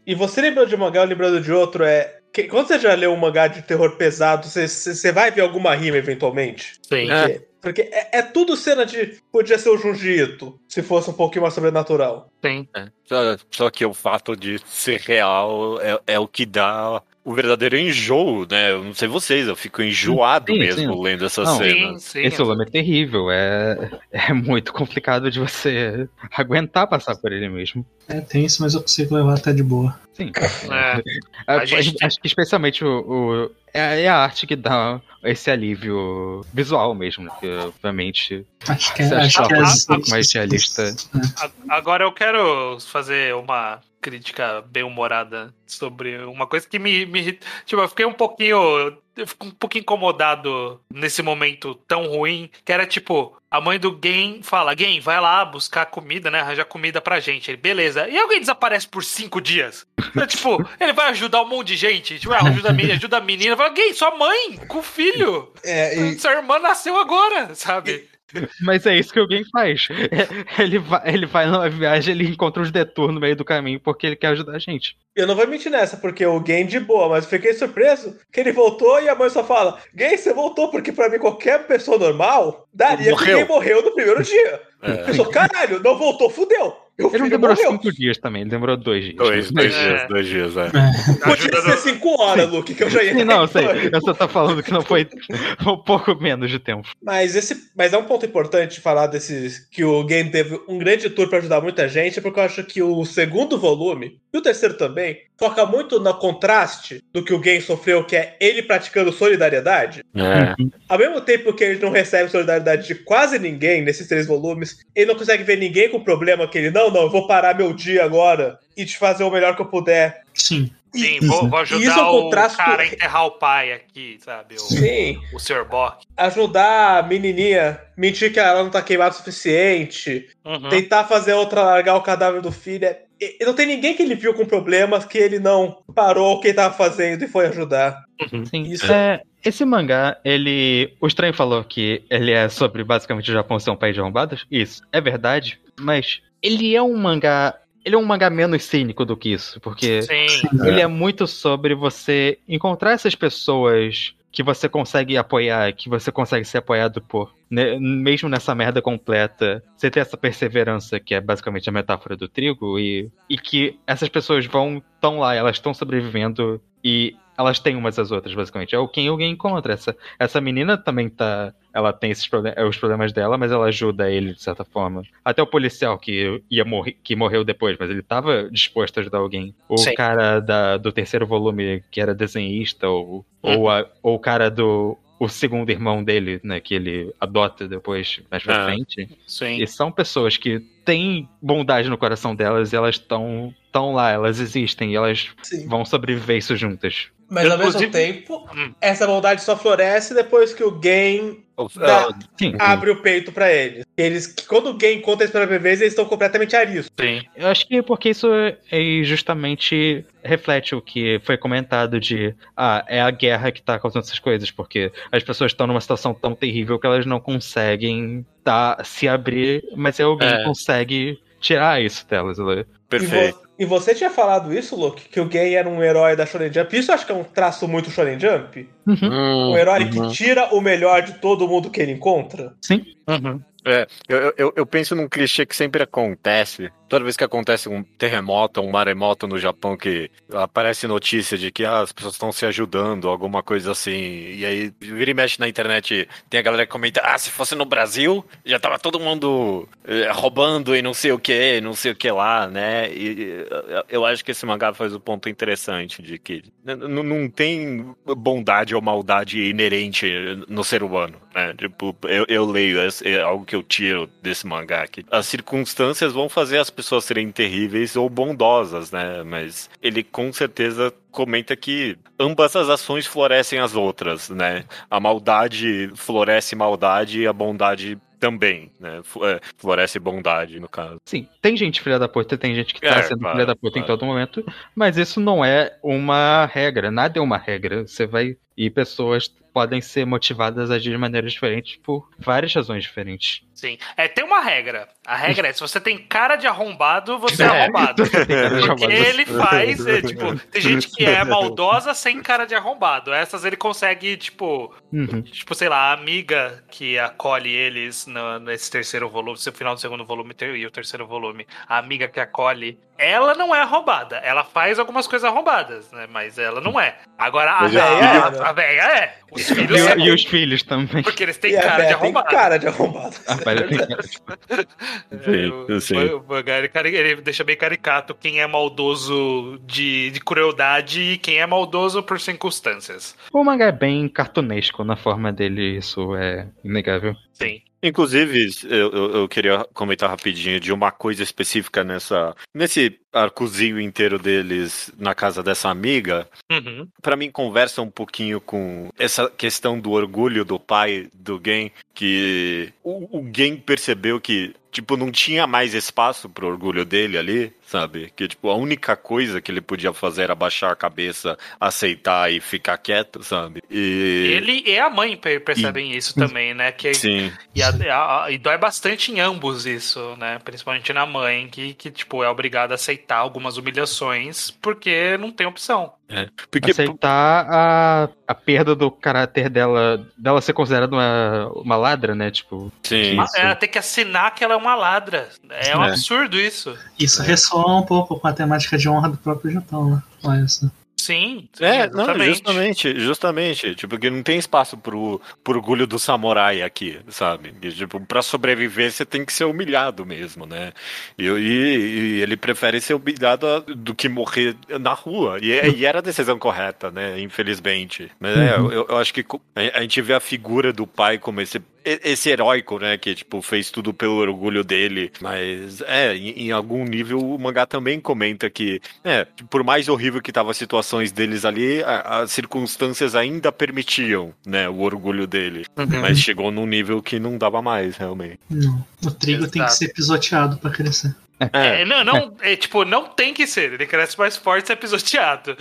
Speaker 7: E, e você lembrou de um mangá, lembrando de outro, é. Que- quando você já leu um mangá de terror pesado, você, você vai ver alguma rima eventualmente?
Speaker 1: Sim.
Speaker 7: Porque, porque é, é tudo cena de. Podia ser o Junji Ito, se fosse um pouquinho mais sobrenatural.
Speaker 1: Sim.
Speaker 6: É, Só, só que o fato de ser real é, é o que dá o verdadeiro enjoo, né? Eu não sei vocês, eu fico enjoado
Speaker 5: Sim,
Speaker 6: mesmo
Speaker 5: sim.
Speaker 6: lendo essas
Speaker 5: Não.
Speaker 6: Cenas.
Speaker 1: sim.
Speaker 5: Esse volume é terrível, é, é muito complicado de você aguentar passar por ele mesmo.
Speaker 3: É tenso, mas eu consigo levar até de boa.
Speaker 5: Sim.
Speaker 1: É. [LAUGHS]
Speaker 5: A-
Speaker 1: A gente-
Speaker 5: Acho que especialmente o, o- é, é a arte que dá esse alívio visual mesmo, né? Porque, obviamente,
Speaker 3: Acho que é,
Speaker 5: Você
Speaker 3: acho
Speaker 5: acha
Speaker 3: que
Speaker 1: que
Speaker 3: é
Speaker 1: é um
Speaker 5: pouco mais realista?
Speaker 1: Agora eu quero fazer uma crítica bem humorada sobre uma coisa que me, me tipo, eu fiquei um pouquinho eu fico um pouquinho incomodado nesse momento tão ruim, que era tipo, a mãe do Gen fala, Gen, vai lá buscar comida, né, arranjar comida pra gente. Ele, beleza. E alguém desaparece por cinco dias. É, tipo, [LAUGHS] ele vai ajudar um monte de gente, tipo, ah, ajuda a menina, ajuda a menina, fala, Gen, sua mãe, com o filho.
Speaker 7: É, e,
Speaker 1: Sua irmã nasceu agora, sabe?
Speaker 5: Mas é isso que alguém faz. [LAUGHS] Ele vai, ele vai numa viagem, ele encontra os detour no meio do caminho porque ele quer ajudar a gente.
Speaker 7: eu não vou mentir nessa, porque o Gen de boa, mas fiquei surpreso que ele voltou e a mãe só fala: Gen, você voltou, porque pra mim qualquer pessoa normal daria que
Speaker 6: Morreu.
Speaker 7: quem morreu no primeiro dia.
Speaker 6: É.
Speaker 7: Eu sou, caralho, não voltou, fudeu. Meu
Speaker 5: Ele não demorou
Speaker 7: morreu.
Speaker 5: cinco dias também, ele demorou dois dias.
Speaker 6: Dois, dois
Speaker 1: É.
Speaker 6: dias, dois dias, é.
Speaker 7: Podia
Speaker 1: Ajuda
Speaker 7: ser cinco horas, Luke, que eu já ia.
Speaker 5: Sim, não, eu sei. Eu só tô falando que não foi [LAUGHS] um pouco menos de tempo.
Speaker 7: Mas esse, mas é um ponto importante falar desses que o game teve um grande tour pra ajudar muita gente, porque eu acho que o segundo volume e o terceiro também foca muito no contraste do que o game sofreu, que é ele praticando solidariedade.
Speaker 6: É.
Speaker 7: Ao mesmo tempo que ele não recebe solidariedade de quase ninguém nesses três volumes, ele não consegue ver ninguém com problema que ele, não, não, eu vou parar meu dia agora e te fazer o melhor que eu puder.
Speaker 3: Sim.
Speaker 1: Sim, vou, vou ajudar
Speaker 7: isso é um
Speaker 1: o
Speaker 7: contraste
Speaker 1: cara a enterrar o pai aqui, sabe? O,
Speaker 7: Sim.
Speaker 1: o Sr. Bock.
Speaker 7: Ajudar a menininha, mentir que ela não tá queimada o suficiente,
Speaker 1: Uhum.
Speaker 7: tentar fazer outra largar o cadáver do filho. é- E não tem ninguém que ele viu com problemas que ele não parou o que ele tava fazendo e foi ajudar.
Speaker 5: Sim.
Speaker 7: Isso.
Speaker 5: É, esse mangá, ele. O Estranho falou que ele é sobre basicamente o Japão ser um país de arrombados. Isso, é verdade. Mas ele é um mangá. Ele é um mangá menos cínico do que isso. Porque
Speaker 1: Sim.
Speaker 5: ele é muito sobre você encontrar essas pessoas que você consegue apoiar, que você consegue ser apoiado por. né, mesmo nessa merda completa, você ter essa perseverança, que é basicamente a metáfora do trigo, e, e que essas pessoas vão tão lá, elas estão sobrevivendo e elas têm umas às outras, basicamente. É o quem alguém encontra. Essa, essa menina também tá. Ela tem esses problem os problemas dela, mas ela ajuda ele de certa forma. Até o policial que ia morrer, que morreu depois, mas ele tava disposto a ajudar alguém. O
Speaker 1: Sim.
Speaker 5: cara da, do terceiro volume, que era desenhista, ou, ou, a- ou o cara do. O segundo irmão dele, né, que ele adota depois, mais pra
Speaker 6: Ah.
Speaker 5: frente.
Speaker 1: Sim.
Speaker 5: E são pessoas que têm bondade no coração delas e elas estão tão lá, elas existem e elas
Speaker 7: Sim.
Speaker 5: vão sobreviver isso juntas.
Speaker 7: Mas ao mesmo tempo,
Speaker 1: Hum.
Speaker 7: essa bondade só floresce depois que o game
Speaker 6: O-
Speaker 7: Dá-
Speaker 5: Sim,
Speaker 7: abre o peito pra eles. Eles, que quando o game conta isso pela primeira vez, eles estão completamente ariscos.
Speaker 1: Sim.
Speaker 5: eu acho que porque isso é justamente reflete o que foi comentado de ah, é a guerra que tá causando essas coisas, porque as pessoas estão numa situação tão terrível que elas não conseguem tá, se abrir, mas alguém
Speaker 6: É.
Speaker 5: consegue tirar isso delas. ela-
Speaker 7: E,
Speaker 6: Perfeito.
Speaker 7: vo- e você tinha falado isso, Luke? Que o Gen era um herói da Shonen Jump. Isso eu acho que é um traço muito Shonen Jump. Um herói
Speaker 6: uhum.
Speaker 7: que tira o melhor de todo mundo que ele encontra.
Speaker 5: Sim.
Speaker 1: Uhum.
Speaker 6: É, eu, eu, eu penso num clichê que sempre acontece. Toda vez que acontece um terremoto, um maremoto no Japão, que aparece notícia de que ah, as pessoas estão se ajudando, alguma coisa assim. E aí vira e mexe na internet, tem a galera que comenta: ah, se fosse no Brasil, já tava todo mundo eh, roubando e não sei o que, não sei o que lá, né? E eu- acho que esse mangá faz um ponto interessante de que não tem bondade ou maldade inerente no ser humano, né? Tipo, eu, eu leio, é, é algo que eu tiro desse mangá, que as circunstâncias vão fazer as pessoas serem terríveis ou bondosas, né? Mas ele com certeza comenta que ambas as ações florescem as outras, né? A maldade floresce maldade e a bondade também, né? É, Floresce bondade, no caso.
Speaker 5: Sim, tem gente filha da puta, tem gente que tá
Speaker 6: É,
Speaker 5: sendo
Speaker 6: claro,
Speaker 5: filha da puta em
Speaker 6: claro.
Speaker 5: todo momento, mas isso não é uma regra, nada é uma regra. Você vai. E pessoas podem ser motivadas a agir de maneiras diferentes por várias razões diferentes.
Speaker 1: Sim. É, tem uma regra. A regra é: se você tem cara de arrombado, você é,
Speaker 6: É.
Speaker 1: arrombado. [LAUGHS] Porque ele faz, é, [LAUGHS] tipo, tem gente que é maldosa sem cara de arrombado. Essas ele consegue, tipo,
Speaker 5: Uhum.
Speaker 1: tipo, sei lá, a amiga que acolhe eles no- nesse terceiro volume, no final do segundo volume e o terceiro volume, a amiga que acolhe, ela não é arrombada. Ela faz algumas coisas arrombadas, né? Mas ela não é. Agora, a,
Speaker 7: a
Speaker 1: a, a, a véia é. Os
Speaker 5: E,
Speaker 1: filhos é.
Speaker 5: e os filhos também.
Speaker 1: Porque eles têm
Speaker 7: e a
Speaker 1: cara de
Speaker 7: Beth tem
Speaker 1: arrombado.
Speaker 7: cara de arrombado.
Speaker 5: Mas tem cara- [LAUGHS]
Speaker 6: Sim,
Speaker 1: o-
Speaker 6: eu sei.
Speaker 1: o mangá, ele, cari- ele deixa bem caricato quem é maldoso de, de crueldade e quem é maldoso por circunstâncias.
Speaker 5: O mangá é bem cartunesco na forma dele, isso é inegável.
Speaker 1: Sim.
Speaker 6: Inclusive, eu, eu, eu queria comentar rapidinho de uma coisa específica nessa nesse arcozinho inteiro deles na casa dessa amiga.
Speaker 1: Uhum.
Speaker 6: Pra mim conversa um pouquinho com essa questão do orgulho do pai do Gen, que o, o Gen percebeu que tipo não tinha mais espaço pro orgulho dele ali, sabe? Que tipo a única coisa que ele podia fazer era baixar a cabeça, aceitar e ficar quieto, sabe? E
Speaker 1: Ele e a mãe per- percebem isso também, né? Que,
Speaker 6: sim,
Speaker 1: e, a- a- e dói bastante em ambos isso, né? Principalmente na mãe, que, que tipo, é obrigada a aceitar algumas humilhações porque não tem opção.
Speaker 6: Porque
Speaker 5: aceitar a, a perda do caráter dela, dela ser considerada uma, uma ladra, né? Tipo,
Speaker 6: sim,
Speaker 1: Ela tem que assinar que ela é uma ladra. É um
Speaker 6: É.
Speaker 1: absurdo isso.
Speaker 3: Isso ressoa um pouco com a temática de honra do próprio Japão, né? Olha só.
Speaker 1: Sim. sim,
Speaker 6: É, não, justamente, justamente. Tipo, que não tem espaço pro, pro orgulho do samurai aqui, sabe? E, tipo, pra sobreviver você tem que ser humilhado mesmo, né? E, e- e ele prefere ser humilhado a- do que morrer na rua. E, [LAUGHS] era a decisão correta, né? Infelizmente. Mas é,
Speaker 3: Uhum.
Speaker 6: eu, eu acho que a gente vê a figura do pai como esse. Esse heróico, né? Que, tipo, fez tudo pelo orgulho dele. Mas, é, em, em algum nível o mangá também comenta que, é, por mais horrível que tava a situações deles ali, a- as circunstâncias ainda permitiam, né, o orgulho dele.
Speaker 1: Uhum.
Speaker 6: Mas chegou num nível que não dava mais, realmente.
Speaker 3: Não. O trigo tem que
Speaker 1: Exato.
Speaker 3: ser pisoteado pra crescer.
Speaker 6: É,
Speaker 1: É, não, não, é, tipo, não tem que ser. Ele cresce mais forte se é pisoteado.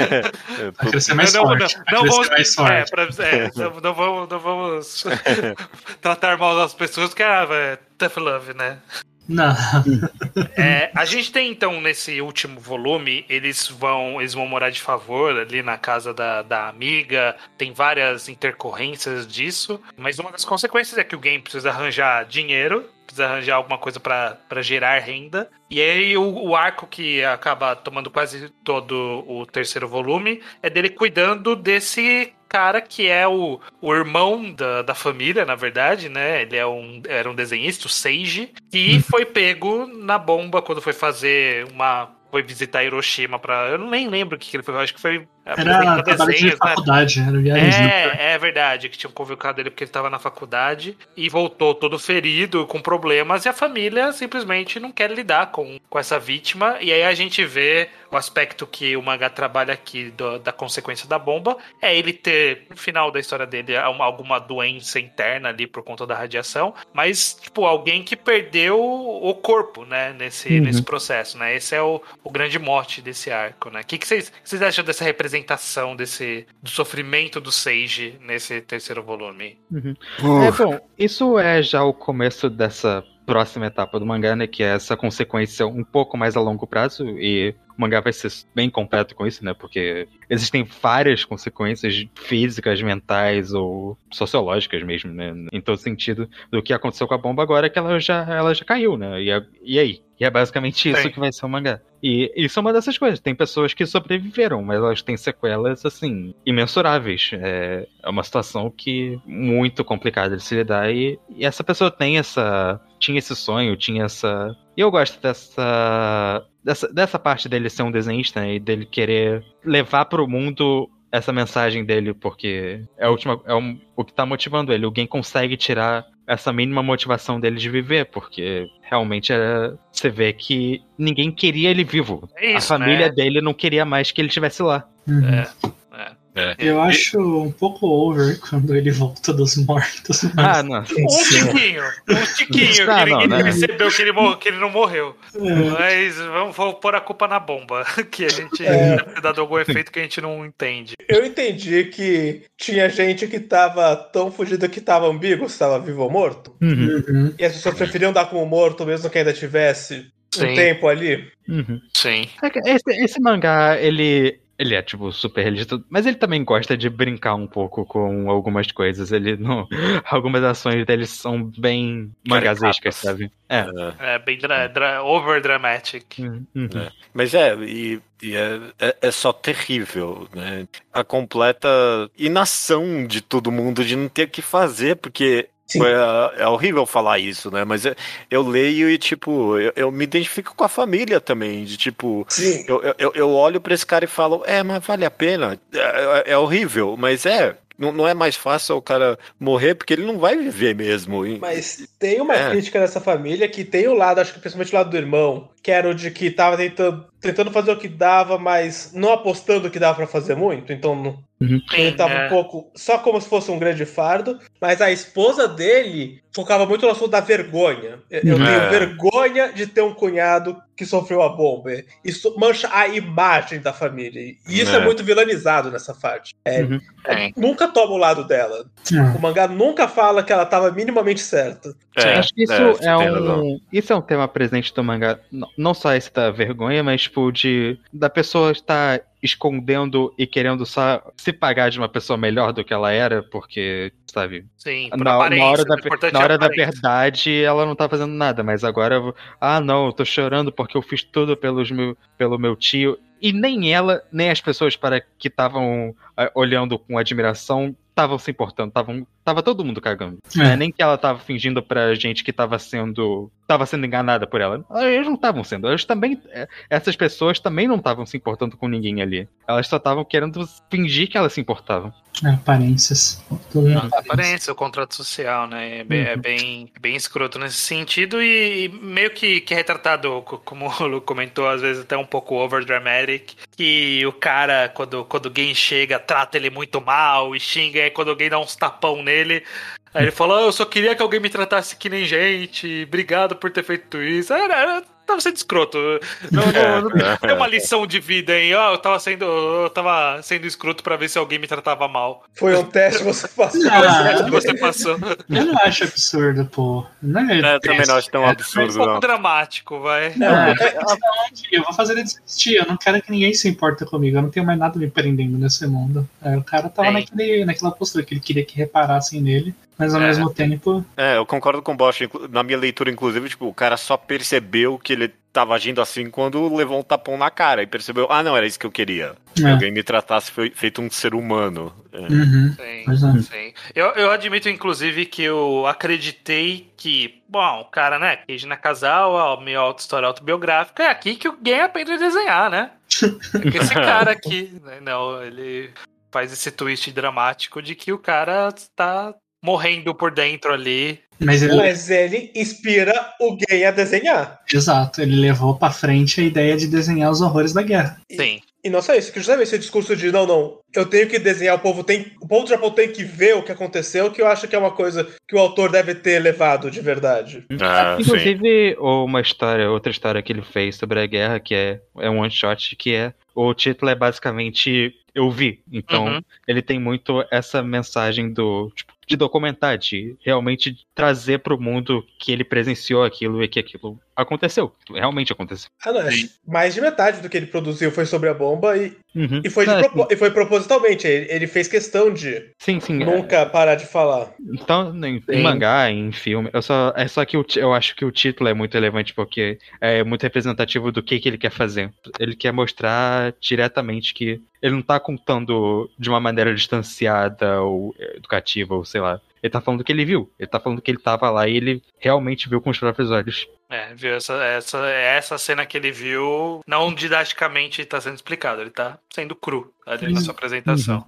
Speaker 6: é,
Speaker 3: crescer mais
Speaker 1: não, não,
Speaker 3: forte.
Speaker 1: não, não
Speaker 3: crescer
Speaker 1: vamos,
Speaker 3: mais
Speaker 1: é,
Speaker 3: forte.
Speaker 1: pra- é, não, não vamos, não vamos [LAUGHS] tratar mal das pessoas que ah, é tough love, né?
Speaker 3: Não.
Speaker 1: É, a gente tem então nesse último volume, eles vão, eles vão morar de favor ali na casa da, da amiga, tem várias intercorrências disso, mas uma das consequências é que o game precisa arranjar dinheiro, precisa arranjar alguma coisa pra pra gerar renda, e aí o, o arco que acaba tomando quase todo o terceiro volume é dele cuidando desse cara que é o, o irmão da, da família, na verdade, né? Ele é um, era um desenhista, o Seiji, que foi pego na bomba quando foi fazer uma. Foi visitar Hiroshima pra. Eu nem lembro o que, que ele foi. Acho que foi.
Speaker 3: Era
Speaker 1: apresentar
Speaker 3: trabalho de
Speaker 1: né?
Speaker 3: faculdade, era viagem.
Speaker 1: É, é verdade, que tinham convocado ele porque ele estava na faculdade e voltou todo ferido, com problemas, e a família simplesmente não quer lidar com, com essa vítima. E aí a gente vê o aspecto que o mangá trabalha aqui do- da consequência da bomba, é ele ter, no final da história dele, uma- alguma doença interna ali por conta da radiação, mas, tipo, alguém que perdeu o corpo, né, nesse,
Speaker 3: Uhum.
Speaker 1: nesse processo, né? Esse é o, o grande mote desse arco, né? O que, que vocês, que vocês acham dessa representação desse do sofrimento do Seiji nesse terceiro volume?
Speaker 5: É bom, isso é já o começo dessa próxima etapa do mangá, né? Que é essa consequência um pouco mais a longo prazo. E o mangá vai ser bem completo com isso, né? Porque existem várias consequências físicas, mentais ou sociológicas mesmo, né? Em todo sentido do que aconteceu com a bomba agora, que ela já, ela já caiu, né? E, a- e aí? E é basicamente isso
Speaker 1: Sim.
Speaker 5: que vai ser o mangá. E isso é uma dessas coisas. Tem pessoas que sobreviveram, mas elas têm sequelas, assim, imensuráveis. É, é uma situação que muito complicada de se lidar. E, e essa pessoa tem essa. Tinha esse sonho, tinha essa. E eu gosto dessa. Dessa, dessa parte dele ser um desenhista né, e dele querer levar pro mundo essa mensagem dele, porque é, a última, é um- o que tá motivando ele. Alguém consegue tirar essa mínima motivação dele de viver, porque realmente era, você vê que ninguém queria ele vivo.
Speaker 1: É isso,
Speaker 5: a família
Speaker 1: né?
Speaker 5: dele não queria mais que ele estivesse lá.
Speaker 3: Uhum.
Speaker 1: É,
Speaker 3: Eu acho um pouco over quando ele volta dos mortos.
Speaker 5: Ah,
Speaker 3: Mas,
Speaker 5: não.
Speaker 1: Um tiquinho, um tiquinho,
Speaker 5: Ah,
Speaker 1: que
Speaker 5: não,
Speaker 1: ninguém
Speaker 5: né?
Speaker 1: percebeu que ele, mor- que ele não morreu.
Speaker 3: é,
Speaker 1: Mas vamos, vamos pôr a culpa na bomba, [LAUGHS] que a gente
Speaker 7: É.
Speaker 1: deve ter dado algum efeito que a gente não entende.
Speaker 7: Eu entendi que tinha gente que tava tão fugido que tava ambíguo se tava vivo ou morto.
Speaker 5: Uhum,
Speaker 3: uhum.
Speaker 7: E as pessoas preferiam dar como morto mesmo que ainda tivesse
Speaker 1: Sim.
Speaker 7: um tempo ali.
Speaker 5: uhum.
Speaker 1: Sim.
Speaker 5: É Esse, esse mangá, ele. Ele é, tipo, super realista, mas ele também gosta de brincar um pouco com algumas coisas. Ele não. [LAUGHS] Algumas ações dele são bem mangazescas, sabe? É.
Speaker 1: É bem dra dra over dramatic.
Speaker 5: Uhum, uhum.
Speaker 6: É. Mas é, e, e é, é, é só terrível, né? A completa inação de todo mundo de não ter o que fazer, porque
Speaker 7: Sim.
Speaker 6: é, é horrível falar isso, né? Mas eu, eu leio e, tipo, eu, eu me identifico com a família também, de tipo.
Speaker 7: Sim.
Speaker 6: Eu, eu, eu olho pra esse cara e falo, é, mas vale a pena. É, é- é horrível, mas é. Não, não é mais fácil o cara morrer porque ele não vai viver mesmo.
Speaker 7: Mas tem uma
Speaker 6: É.
Speaker 7: crítica dessa família que tem o lado, acho que principalmente o lado do irmão, que era o de que tava tentando, tentando fazer o que dava, mas não apostando que dava pra fazer muito. Então não- ele
Speaker 1: Sim,
Speaker 7: tava
Speaker 1: é.
Speaker 7: um pouco só como se fosse um grande fardo. Mas a esposa dele focava muito no assunto da vergonha. Eu, eu
Speaker 6: É.
Speaker 7: tenho vergonha de ter um cunhado que sofreu a bomba. Isso mancha a imagem da família. E isso é,
Speaker 6: É.
Speaker 7: muito vilanizado nessa parte. É,
Speaker 5: Uhum.
Speaker 1: Sim.
Speaker 7: Nunca toma o lado dela.
Speaker 3: Ah,
Speaker 7: O mangá nunca fala que ela tava minimamente certa.
Speaker 6: É,
Speaker 5: Acho que isso
Speaker 6: é,
Speaker 5: é, um. Isso é um tema presente do mangá. Não, não só esse da vergonha, mas tipo de da pessoa estar escondendo e querendo só se pagar de uma pessoa melhor do que ela era, porque, sabe,
Speaker 1: Sim,
Speaker 5: na, na hora, da, na hora da verdade, ela não tá fazendo nada, mas agora, ah, não, eu tô chorando porque eu fiz tudo pelos meu, pelo meu tio. E nem ela, nem as pessoas para que estavam olhando com admiração estavam se importando, estavam tava todo mundo cagando.
Speaker 3: É.
Speaker 5: Né? Nem que ela tava fingindo pra gente que tava sendo tava sendo enganada por ela. Eles não estavam sendo, eles também eh, essas pessoas também não estavam se importando com ninguém ali. Elas só estavam querendo fingir que elas se importavam.
Speaker 3: É, aparências. Tudo é
Speaker 1: A
Speaker 3: aparência.
Speaker 1: aparência, o contrato social, né? É bem, é bem, bem escroto nesse sentido e meio que, que é retratado, co- como [LAUGHS] o Lu comentou, às vezes até um pouco overdramatic, que o cara, quando, quando alguém chega, trata ele muito mal e xinga, e aí quando alguém dá uns tapão nele, aí ele fala, "Ah, eu só queria que alguém me tratasse que nem gente, obrigado por ter feito isso. Era, era, tava sendo escroto. Não, não, não,
Speaker 6: É,
Speaker 1: tem uma lição de vida, hein? Ó, eu tava sendo, eu tava sendo escroto pra ver se alguém me tratava mal.
Speaker 7: Foi um teste que você passou.
Speaker 3: Ah,
Speaker 1: que você passou.
Speaker 3: Eu não acho absurdo, pô. Não é,
Speaker 6: É, eu também não acho tão
Speaker 3: é-
Speaker 1: Um
Speaker 6: absurdo,
Speaker 1: pouco
Speaker 6: não.
Speaker 1: dramático, vai.
Speaker 3: É, eu vou fazer ele desistir. Eu não quero que ninguém se importa comigo. Eu não tenho mais nada me prendendo nesse mundo. É, o cara tava naquele, naquela postura que ele queria que reparassem nele, mas ao
Speaker 1: É.
Speaker 3: mesmo tempo.
Speaker 6: É, eu concordo com o Bosch. Na minha leitura, inclusive, tipo, o cara só percebeu que ele tava agindo assim quando levou um tapão na cara e percebeu, ah, não, era isso que eu queria. Que
Speaker 3: É.
Speaker 6: alguém me tratasse fe- feito um ser humano. É.
Speaker 3: Uhum.
Speaker 1: Sim,
Speaker 3: é.
Speaker 1: sim. Eu, eu admito, inclusive, que eu acreditei que, bom, o cara, né, Keiji Nakazawa, meio auto história autobiográfica, é aqui que o Gen aprende a desenhar, né? É que esse [LAUGHS] cara aqui, né, não, ele faz esse twist dramático de que o cara tá morrendo por dentro ali.
Speaker 3: Mas ele,
Speaker 7: Mas ele inspira o gay a desenhar.
Speaker 3: exato, ele levou pra frente a ideia de desenhar os horrores da guerra.
Speaker 1: Sim.
Speaker 7: E não só isso, que justamente esse discurso de não, não, eu tenho que desenhar, o povo tem. O povo do Japão tem que ver o que aconteceu, que eu acho que é uma coisa que o autor deve ter levado de verdade.
Speaker 6: Ah, sim.
Speaker 5: Inclusive, uma história, outra história que ele fez sobre a guerra, que é, é um one shot, que é. O título é basicamente Eu vi. Então,
Speaker 1: Uhum.
Speaker 5: ele tem muito essa mensagem do. Tipo, de documentar, de realmente trazer pro mundo que ele presenciou aquilo e que aquilo aconteceu. Realmente aconteceu.
Speaker 7: Ah, não, que mais de metade do que ele produziu foi sobre a bomba e,
Speaker 5: Uhum.
Speaker 7: e, foi, de
Speaker 5: Não,
Speaker 7: propo- e foi propositalmente. Ele, ele fez questão de
Speaker 5: Sim, sim. é-
Speaker 7: nunca parar de falar.
Speaker 5: Então, em, mangá, em filme, eu só, é só que ti- eu acho que o título é muito relevante porque é muito representativo do que, que ele quer fazer. Ele quer mostrar diretamente que ele não tá contando de uma maneira distanciada ou educativa, ou sei lá. Ele tá falando do que ele viu. Ele tá falando que ele tava lá e ele realmente viu com os próprios olhos.
Speaker 1: É, viu? Essa, essa, essa cena que ele viu, não didaticamente tá sendo explicado, ele tá sendo cru ali na sua apresentação.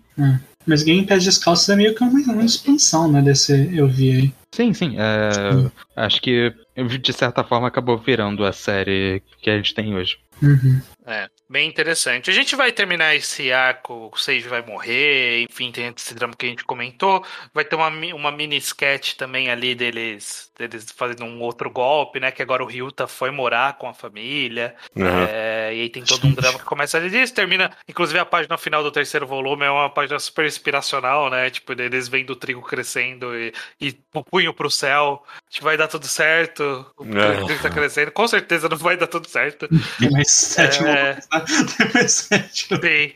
Speaker 3: Mas Game Pés Descalços é meio que uma, uma expansão, né, desse eu vi aí.
Speaker 5: Sim, sim. é,
Speaker 3: Sim.
Speaker 5: acho que de certa forma acabou virando a série que a gente tem hoje.
Speaker 3: Uhum.
Speaker 1: É, bem interessante. A gente vai terminar esse arco, o Sage vai morrer, enfim, tem esse drama que a gente comentou. Vai ter uma, uma mini sketch também ali deles, deles fazendo um outro golpe, né? Que agora o Ryuta foi morar com a família.
Speaker 6: Uhum.
Speaker 1: É, e aí tem todo um drama que começa ali disso, termina. Inclusive a página final do terceiro volume é uma página super inspiracional, né? Tipo, eles vendo o trigo crescendo e, e o punho pro céu. Tipo, vai dar tudo certo. O
Speaker 6: É.
Speaker 1: trigo tá crescendo. Com certeza não vai dar tudo certo.
Speaker 3: Tem mais sete
Speaker 1: É.
Speaker 3: volumes, né? Tem mais sete.
Speaker 1: Sim.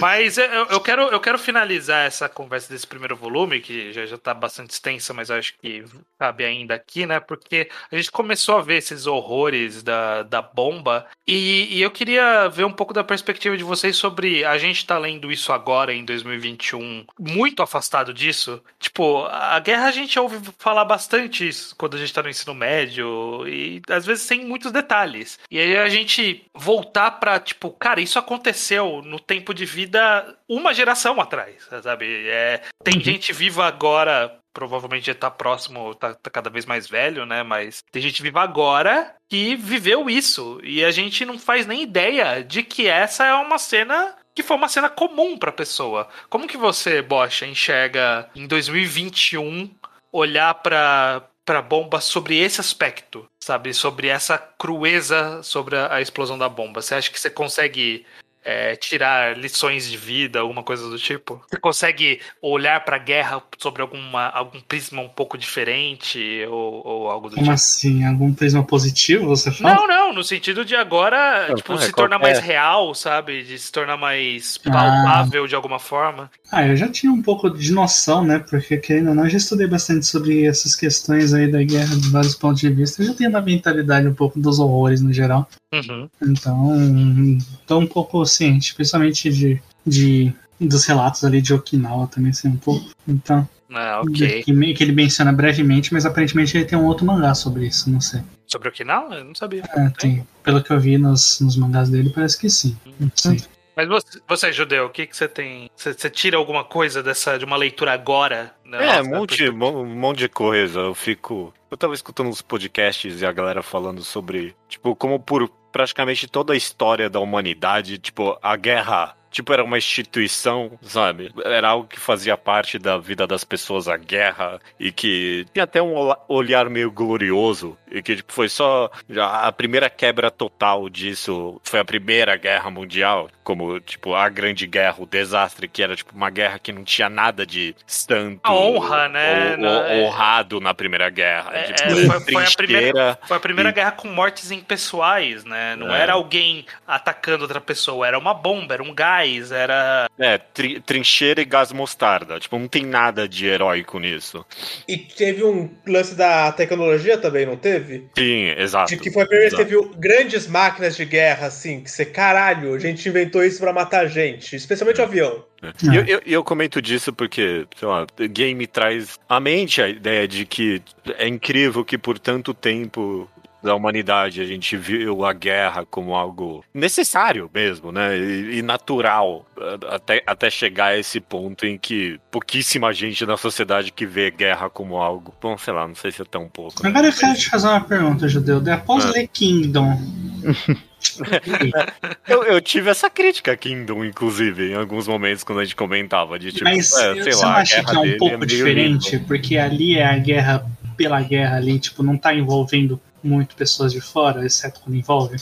Speaker 1: Mas eu, eu quero, eu quero finalizar essa conversa desse primeiro volume, que já, já tá bastante extensa, mas acho que cabe ainda aqui, né? Porque a gente começou a ver esses horrores da, da bomba, e, e eu queria ver um pouco da perspectiva de vocês sobre a gente tá lendo isso agora, em 2021, muito afastado disso. Tipo, a guerra a gente ouve falar bastante isso quando a gente tá no ensino médio, e às vezes sem muitos detalhes. E aí a gente voltar pra, tipo, cara, isso aconteceu no tempo de vida uma geração atrás, sabe? É, tem gente viva agora, provavelmente já tá próximo, tá, tá cada vez mais velho, né? Mas tem gente viva agora que viveu isso. E a gente não faz nem ideia de que essa é uma cena que foi uma cena comum pra pessoa. Como que você, Bocha, enxerga em 2021 olhar pra, pra bomba sobre esse aspecto, sabe? Sobre essa crueza sobre a, a explosão da bomba. Você acha que você consegue é, tirar lições de vida, alguma coisa do tipo? Você consegue olhar pra guerra sobre alguma, algum prisma um pouco diferente ou, ou algo do
Speaker 3: Como
Speaker 1: tipo?
Speaker 3: assim? Algum prisma positivo, você fala?
Speaker 1: Não, não, no sentido de agora,
Speaker 6: Não,
Speaker 1: tipo,
Speaker 6: é,
Speaker 1: se tornar mais real, sabe? De se tornar mais
Speaker 3: Ah.
Speaker 1: palpável de alguma forma.
Speaker 3: Ah, eu já tinha um pouco de noção, né? Porque, querendo ou não, eu já estudei bastante sobre essas questões aí da guerra de vários pontos de vista. Eu já tenho uma mentalidade um pouco dos horrores no geral.
Speaker 1: Uhum.
Speaker 3: Então, tô um pouco ciente, principalmente de, de dos relatos ali de Okinawa também, assim, um pouco. Então,
Speaker 1: Ah, ok.
Speaker 3: que, que ele menciona brevemente, mas aparentemente ele tem um outro mangá sobre isso, não sei.
Speaker 1: Sobre Okinawa? Eu não sabia.
Speaker 3: É, tem, pelo que eu vi nos, nos mangás dele, parece que sim. Não sei.
Speaker 1: Mas você, você é judeu, o que, que você tem? Você, você tira alguma coisa dessa de uma leitura agora? né?
Speaker 6: É, um monte, mo- um monte de coisa. Eu fico. Eu tava escutando uns podcasts e a galera falando sobre, tipo, como por praticamente toda a história da humanidade, tipo, a guerra. Tipo, era uma instituição, sabe? Era algo que fazia parte da vida das pessoas, a guerra, e que tinha até um olhar meio glorioso, e que tipo, foi só já a primeira quebra total disso. Foi a Primeira Guerra Mundial, como, tipo, a Grande Guerra, o desastre, que era, tipo, uma guerra que não tinha nada de santo.
Speaker 1: A honra, né?
Speaker 6: ou- ou-
Speaker 1: é.
Speaker 6: honrado na Primeira Guerra.
Speaker 1: É,
Speaker 6: tipo,
Speaker 1: é, foi- foi a
Speaker 6: trincheira.
Speaker 1: Foi a primeira
Speaker 6: E-
Speaker 1: guerra com mortes impessoais, né? Não
Speaker 6: É.
Speaker 1: era alguém atacando outra pessoa, era uma bomba, era um gás, era.
Speaker 6: É, tri- trincheira e gás mostarda. Tipo, não tem nada de heróico nisso.
Speaker 7: E teve um lance da tecnologia também, não teve?
Speaker 6: Sim, exato.
Speaker 7: De que foi a primeira vez que você viu grandes máquinas de guerra, assim, que você, caralho, a gente inventou isso pra matar gente, especialmente o avião.
Speaker 6: E eu, eu, eu comento disso porque, sei lá, game traz à mente a ideia de que é incrível que por tanto tempo da humanidade a gente viu a guerra como algo necessário mesmo, né? E, e natural, até, até chegar a esse ponto em que pouquíssima gente na sociedade que vê guerra como algo. Bom, sei lá, não sei se é tão pouco. né?
Speaker 3: Agora eu quero te fazer uma pergunta, Judeu. Após
Speaker 6: Ah.
Speaker 3: ler Kingdom. [LAUGHS]
Speaker 6: Eu, eu tive essa crítica a Kingdom, inclusive, em alguns momentos quando a gente comentava de tipo,
Speaker 3: Mas
Speaker 6: é,
Speaker 3: eu-
Speaker 6: sei
Speaker 3: você
Speaker 6: lá,
Speaker 3: não acha que é um
Speaker 6: dele
Speaker 3: pouco
Speaker 6: meio
Speaker 3: diferente?
Speaker 6: limpa.
Speaker 3: Porque ali é a guerra pela guerra ali, tipo, não tá envolvendo muito pessoas de fora, exceto quando envolve.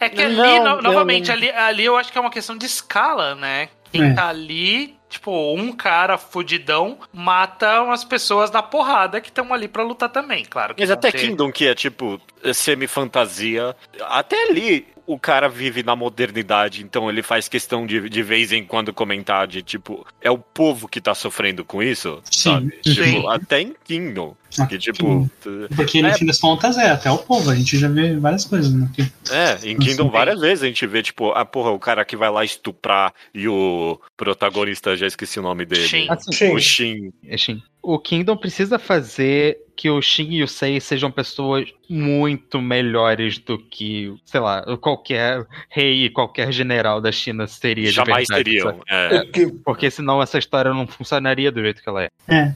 Speaker 1: É que ali,
Speaker 6: Não,
Speaker 1: no- novamente,
Speaker 6: não.
Speaker 1: Ali, ali eu acho que é uma questão de escala, né? Quem
Speaker 3: É.
Speaker 1: tá ali, tipo, um cara fudidão mata umas pessoas na porrada que estão ali pra lutar também, claro. que
Speaker 6: Mas até
Speaker 1: ter-
Speaker 6: Kingdom, que é tipo semi-fantasia, até ali o cara vive na modernidade, então ele faz questão de, de vez em quando comentar de tipo, é o povo que tá sofrendo com isso,
Speaker 3: Sim,
Speaker 6: sabe?
Speaker 1: sim.
Speaker 6: Tipo, até em Kingdom,
Speaker 3: Ah,
Speaker 6: que tipo,
Speaker 3: Porque no
Speaker 6: É.
Speaker 3: fim das contas é até o povo, a gente já vê várias coisas né.
Speaker 6: É, em Kingdom
Speaker 3: Assim,
Speaker 6: várias vezes a gente vê, tipo, ah, porra, o cara que vai lá estuprar e o protagonista, já esqueci o nome dele.
Speaker 1: Shin.
Speaker 5: Assim,
Speaker 7: Sim.
Speaker 6: O Shin.
Speaker 5: É, Shin. O Kingdom precisa fazer que o Shin e o Sei sejam pessoas muito melhores do que, sei lá, qualquer rei e qualquer general da China seria
Speaker 6: Jamais
Speaker 5: de verdade.
Speaker 6: seriam. é.
Speaker 7: Que-
Speaker 5: Porque senão essa história não funcionaria do jeito que ela é.
Speaker 3: É,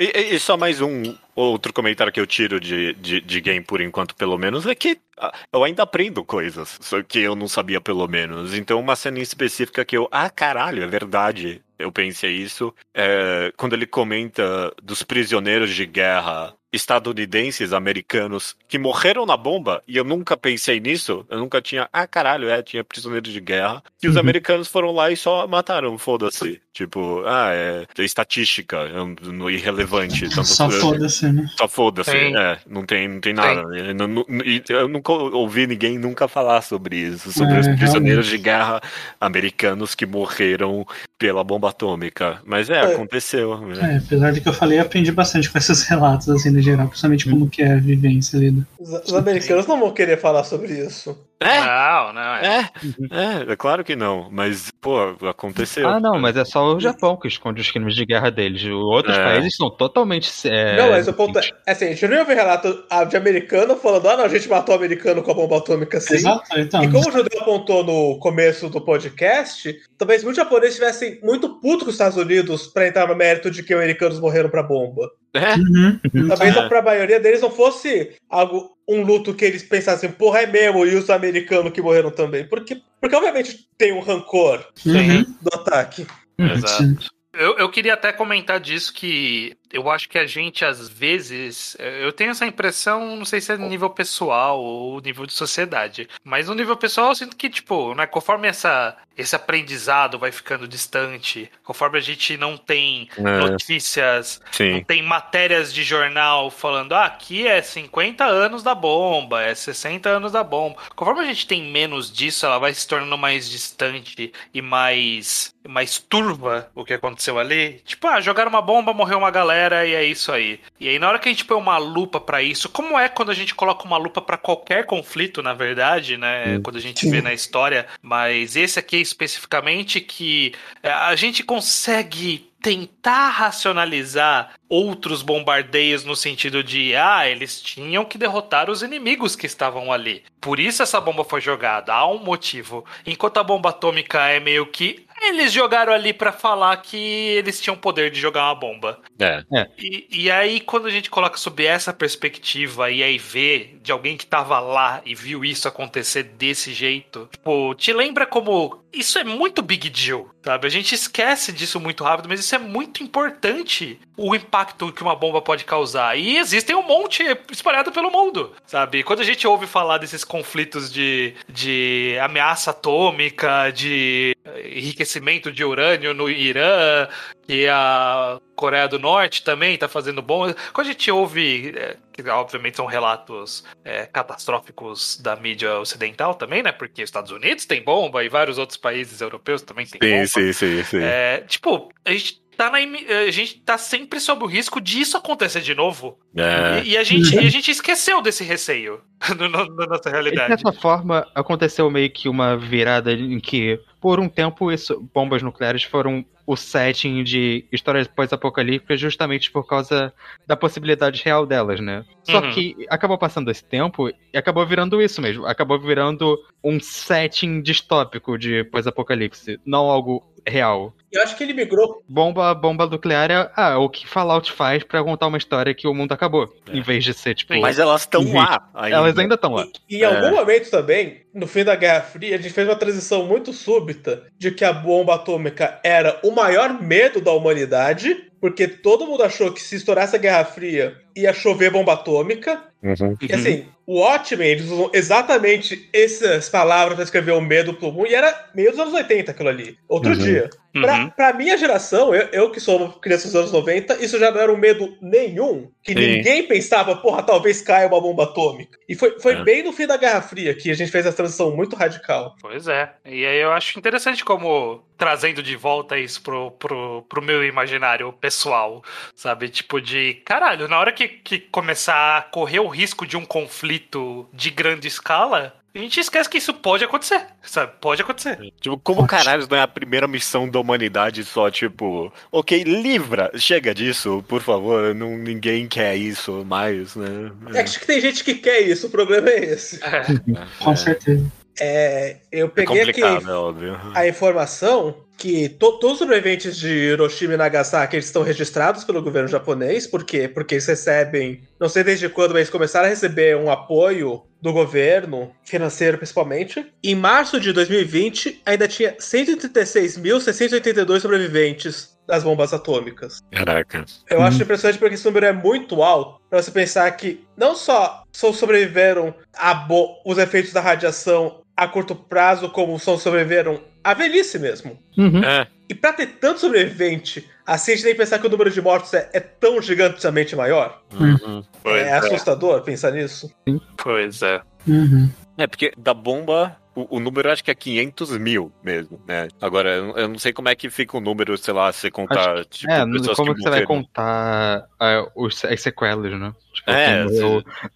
Speaker 6: E, e- só mais um outro comentário que eu tiro de, de, de game por enquanto, pelo menos, é que ah, eu ainda aprendo coisas, só que eu não sabia pelo menos. Então, uma cena em específica que eu, ah, caralho, é verdade. Eu pensei isso. É, quando ele comenta dos prisioneiros de guerra estadunidenses, americanos, que morreram na bomba, e eu nunca pensei nisso, eu nunca tinha, ah, caralho, é, tinha prisioneiros de guerra, e os
Speaker 3: Uhum.
Speaker 6: americanos foram lá e só mataram, foda-se. Tipo, ah, é, é estatística, é um- no irrelevante. tanto-
Speaker 3: só foda-se, né?
Speaker 6: só foda-se, é, não tem, não tem nada. Eu, não- não- e eu nunca ouvi ninguém nunca falar sobre isso, sobre
Speaker 3: É,
Speaker 6: os prisioneiros
Speaker 3: realmente.
Speaker 6: de guerra americanos que morreram pela bomba atômica. Mas é,
Speaker 7: É.
Speaker 6: aconteceu. né?
Speaker 3: É, apesar de que eu falei, eu aprendi bastante com esses [LAUGHS] relatos, assim, geral, principalmente como que é a vivência ali. do-
Speaker 7: Os, os americanos não vão querer falar sobre isso.
Speaker 6: É,
Speaker 1: Não, não, é.
Speaker 6: é, é, é claro que não, mas, pô, aconteceu.
Speaker 5: Ah, não, mas é só o Japão que esconde os crimes de guerra deles. Os outros
Speaker 6: É.
Speaker 5: países são totalmente. é,
Speaker 7: não, mas o ponto é, assim, a gente não ouve relato de americano falando, ah, não, a gente matou o americano com a bomba atômica assim.
Speaker 3: Exato, então.
Speaker 7: E como o Judeu apontou no começo do podcast, talvez muitos japoneses estivessem muito putos com os Estados Unidos pra entrar no mérito de que os americanos morreram pra bomba.
Speaker 6: É,
Speaker 3: Uhum, uhum.
Speaker 7: Talvez
Speaker 6: É.
Speaker 7: pra maioria deles não fosse algo, um luto que eles pensassem, porra, é mesmo, e os americanos que morreram também. Porque, porque obviamente tem um rancor
Speaker 3: Uhum.
Speaker 7: do ataque.
Speaker 3: Uhum,
Speaker 1: Exato. Eu, eu queria até comentar disso que eu acho que a gente, às vezes, eu tenho essa impressão, não sei se é nível pessoal ou nível de sociedade, mas no nível pessoal eu sinto que, tipo, né, conforme essa, esse aprendizado vai ficando distante, conforme a gente não tem
Speaker 6: É.
Speaker 1: notícias, não
Speaker 6: Sim.
Speaker 1: tem matérias de jornal falando, ah, aqui é 50 anos da bomba, é 60 anos da bomba. Conforme a gente tem menos disso, ela vai se tornando mais distante e mais, mais turva o que aconteceu ali. Tipo, ah, jogaram uma bomba, morreu uma galera e é isso aí. E aí, na hora que a gente põe uma lupa pra isso, como é quando a gente coloca uma lupa pra qualquer conflito, na verdade, né? Quando a gente vê na história, mas esse aqui especificamente que é, a gente consegue tentar racionalizar outros bombardeios no sentido de ah, eles tinham que derrotar os inimigos que estavam ali. Por isso essa bomba foi jogada, há um motivo. Enquanto a bomba atômica é meio que eles jogaram ali pra falar que eles tinham poder de jogar uma bomba.
Speaker 6: É.
Speaker 1: E, e aí, quando a gente coloca sob essa perspectiva e aí vê de alguém que tava lá e viu isso acontecer desse jeito, tipo, te lembra como isso é muito big deal, sabe? A gente esquece disso muito rápido, mas isso é muito importante, o impacto que uma bomba pode causar. E existem um monte espalhado pelo mundo, sabe? Quando a gente ouve falar desses conflitos de, de ameaça atômica, de enriquecimento de urânio no Irã, que a Coreia do Norte também está fazendo bom. Quando a gente ouve, é, que obviamente são relatos é, catastróficos da mídia ocidental também, né? Porque os Estados Unidos tem bomba e vários outros países europeus também têm bomba.
Speaker 6: Sim, sim, sim, sim.
Speaker 1: É, tipo, a gente tá na a gente tá sempre sob o risco disso acontecer de novo.
Speaker 6: É.
Speaker 1: E, e a gente, e a gente esqueceu desse receio [LAUGHS] no- no- na nossa
Speaker 5: E, de
Speaker 1: realidade.
Speaker 5: certa forma, aconteceu meio que uma virada em que, por um tempo, isso, bombas nucleares foram o setting de histórias pós-apocalípticas justamente por causa da possibilidade real delas, né? Só
Speaker 1: Uhum.
Speaker 5: que acabou passando esse tempo e acabou virando isso mesmo. Acabou virando um setting distópico de pós-apocalipse, não algo real.
Speaker 7: Eu acho que ele migrou.
Speaker 5: Bomba, bomba nuclear é ah, o que Fallout faz pra contar uma história que o mundo acabou. Em vez de ser, tipo.
Speaker 6: Mas elas estão lá ainda.
Speaker 5: Elas ainda estão lá.
Speaker 7: E em algum momento também, no fim da Guerra Fria, a gente fez uma transição muito súbita de que a bomba atômica era o maior medo da humanidade, porque todo mundo achou que se estourasse a Guerra Fria ia chover bomba atômica.
Speaker 6: Uhum.
Speaker 7: E assim, o Watchmen, eles usam exatamente essas palavras pra escrever o medo pro mundo, e era meio dos anos 80 aquilo ali. Outro
Speaker 6: Uhum.
Speaker 7: dia.
Speaker 1: Uhum.
Speaker 7: Pra, pra minha geração, eu, eu que sou criança dos anos 90, isso já não era um medo nenhum. Que
Speaker 6: Sim.
Speaker 7: ninguém pensava, porra, talvez caia uma bomba atômica. E foi, foi
Speaker 6: É.
Speaker 7: bem no fim da Guerra Fria que a gente fez essa transição muito radical.
Speaker 1: Pois é. E aí eu acho interessante como trazendo de volta isso pro, pro, pro meu imaginário pessoal, sabe? Tipo de, caralho, na hora que, que começar a correr o risco de um conflito de grande escala, a gente esquece que isso pode acontecer, sabe? Pode acontecer.
Speaker 6: Tipo, como caralho não é a primeira missão da humanidade só, tipo, ok, livra, chega disso, por favor, não, ninguém quer isso mais, né?
Speaker 7: É, acho que tem gente que quer isso, o problema é esse.
Speaker 1: É. [LAUGHS]
Speaker 3: Com certeza.
Speaker 7: É, eu
Speaker 6: É
Speaker 7: peguei aqui
Speaker 6: é óbvio.
Speaker 7: a informação que to- todos os sobreviventes de Hiroshima e Nagasaki eles estão registrados pelo governo japonês. Por quê? Porque eles recebem, não sei desde quando, mas eles começaram a receber um apoio do governo, financeiro principalmente. Em março de 2020, ainda tinha 136.682 sobreviventes das bombas atômicas.
Speaker 6: Caraca.
Speaker 7: Eu acho impressionante porque esse número é muito alto pra você pensar que não só sobreviveram a os efeitos da radiação a curto prazo, como só sobreviveram à velhice mesmo.
Speaker 5: Uhum.
Speaker 6: É,
Speaker 7: E pra ter tanto sobrevivente, assim a gente tem que pensar que o número de mortos é, é tão gigantemente maior.
Speaker 6: uhum.
Speaker 7: É
Speaker 6: é.
Speaker 7: assustador pensar nisso.
Speaker 1: Pois é.
Speaker 3: Uhum.
Speaker 6: É, porque da bomba, o, o número acho que é 500 mil mesmo, né? Agora, eu, eu não sei como é que fica o número, sei lá, se você contar, tipo,
Speaker 5: É,
Speaker 6: pessoas
Speaker 5: como
Speaker 6: que
Speaker 5: que você vai contar ah, os, as sequelas, né?
Speaker 6: É,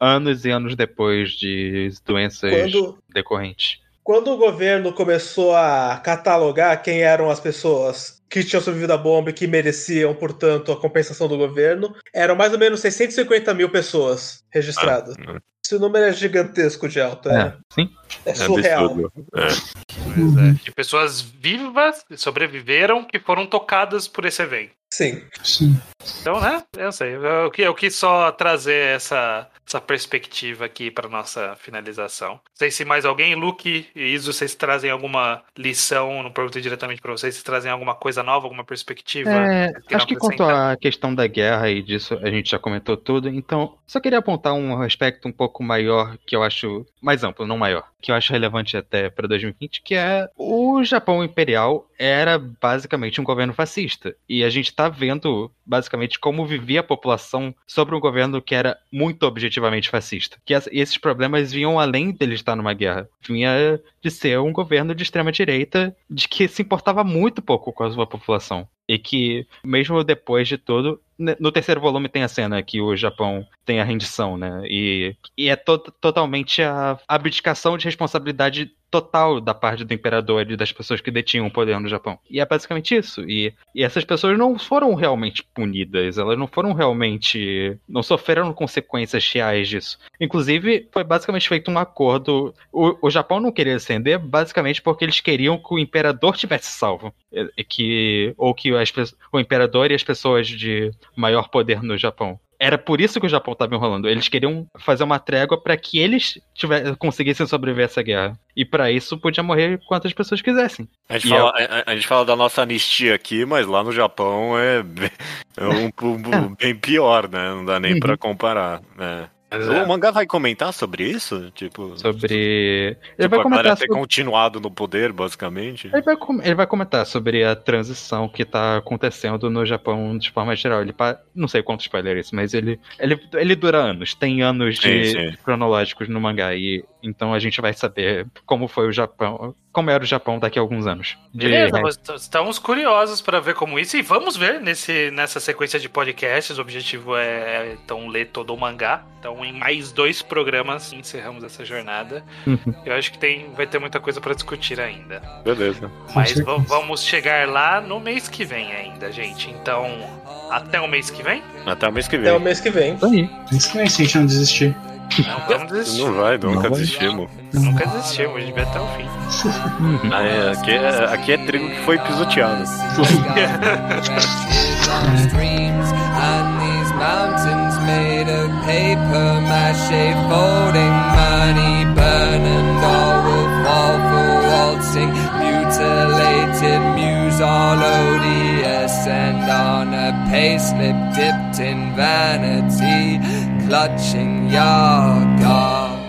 Speaker 5: anos e anos depois de doenças
Speaker 7: Quando,
Speaker 5: decorrentes.
Speaker 7: quando o governo começou a catalogar quem eram as pessoas que tinham sobrevivido à bomba e que mereciam, portanto, a compensação do governo, eram mais ou menos 650 mil pessoas registradas.
Speaker 6: Ah,
Speaker 7: Esse número é gigantesco de alto, é,
Speaker 5: É, sim.
Speaker 7: é
Speaker 6: é
Speaker 7: surreal.
Speaker 6: É.
Speaker 1: É. De pessoas vivas que sobreviveram que foram tocadas por esse evento.
Speaker 7: Sim.
Speaker 3: Sim.
Speaker 1: Então, né? Eu sei. Eu, eu quis só trazer essa, essa perspectiva aqui para nossa finalização. Não sei se mais alguém, Luke e Iso, vocês trazem alguma lição, não perguntei diretamente para vocês, se trazem alguma coisa nova, alguma perspectiva?
Speaker 5: É,
Speaker 1: queiram
Speaker 5: acho que quanto à questão da guerra e disso a gente já comentou tudo, então só queria apontar um aspecto um pouco maior que eu acho mais amplo, não maior, que eu acho relevante até para 2020, que é o Japão Imperial era basicamente um governo fascista e a gente tá vendo basicamente como vivia a população sobre um governo que era muito objetivamente fascista. Que esses problemas vinham além dele estar numa guerra, vinha de ser um governo de extrema direita de que se importava muito pouco com a sua população. E que, mesmo depois de tudo, no terceiro volume tem a cena que o Japão tem a rendição, né? E, e é to totalmente a abdicação de responsabilidade total da parte do imperador e das pessoas que detinham o poder no Japão. E é basicamente isso. E, e essas pessoas não foram realmente punidas, elas não foram realmente. não sofreram consequências reais disso. Inclusive, foi basicamente feito um acordo. O, o Japão não queria ascender basicamente porque eles queriam que o imperador tivesse salvo. E- e que, ou que as o imperador e as pessoas de maior poder no Japão. Era por isso que o Japão estava enrolando. Eles queriam fazer uma trégua para que eles tiver, conseguissem sobreviver a essa guerra. E para isso podia morrer quantas pessoas quisessem.
Speaker 6: A gente,
Speaker 5: E
Speaker 6: fala, a, a gente fala da nossa anistia aqui, mas lá no Japão é, bem- [LAUGHS] é um, um- bem pior, né? Não dá nem
Speaker 5: Uhum.
Speaker 6: pra comparar, né? O
Speaker 1: é,
Speaker 6: mangá vai comentar sobre isso? Tipo,
Speaker 5: Sobre. Ele
Speaker 6: tipo
Speaker 5: vai
Speaker 6: a galera
Speaker 5: comentar
Speaker 6: ter
Speaker 5: sobre.
Speaker 6: continuado no poder, basicamente.
Speaker 5: Ele vai, com- ele vai comentar sobre a transição que tá acontecendo no Japão de forma geral. Ele pa- não sei quanto spoiler é isso, mas ele, ele, ele dura anos, tem anos de
Speaker 6: Sim, sim.
Speaker 5: cronológicos no mangá. E então a gente vai saber como foi o Japão, como era o Japão daqui a alguns anos. De-
Speaker 1: Beleza, estamos curiosos para ver como isso e vamos ver nesse, nessa sequência de podcasts. O objetivo é então ler todo o mangá. Então, em mais dois programas encerramos essa jornada.
Speaker 5: Uhum.
Speaker 1: Eu acho que tem, vai ter muita coisa para discutir ainda.
Speaker 6: Beleza.
Speaker 1: Mas vamos chegar lá no mês que vem ainda, gente. Então, até o mês que vem?
Speaker 6: Até o mês que
Speaker 7: Até o
Speaker 6: vem.
Speaker 7: mês que vem.
Speaker 5: Isso aí.
Speaker 3: Isso que é se a gente não desistir.
Speaker 1: Não.
Speaker 6: Não vai, nunca
Speaker 5: Não vai.
Speaker 6: desistimos.
Speaker 1: Nunca desistimos, a gente vai até o fim.
Speaker 5: Uhum.
Speaker 6: Ah, é, aqui, é, aqui é trigo que foi pisoteado.
Speaker 2: streams and these mountains made of paper mache folding money burn and all will fall for waltzing mutilated muse all odious and on a payslip dipped in vanity clutching your God.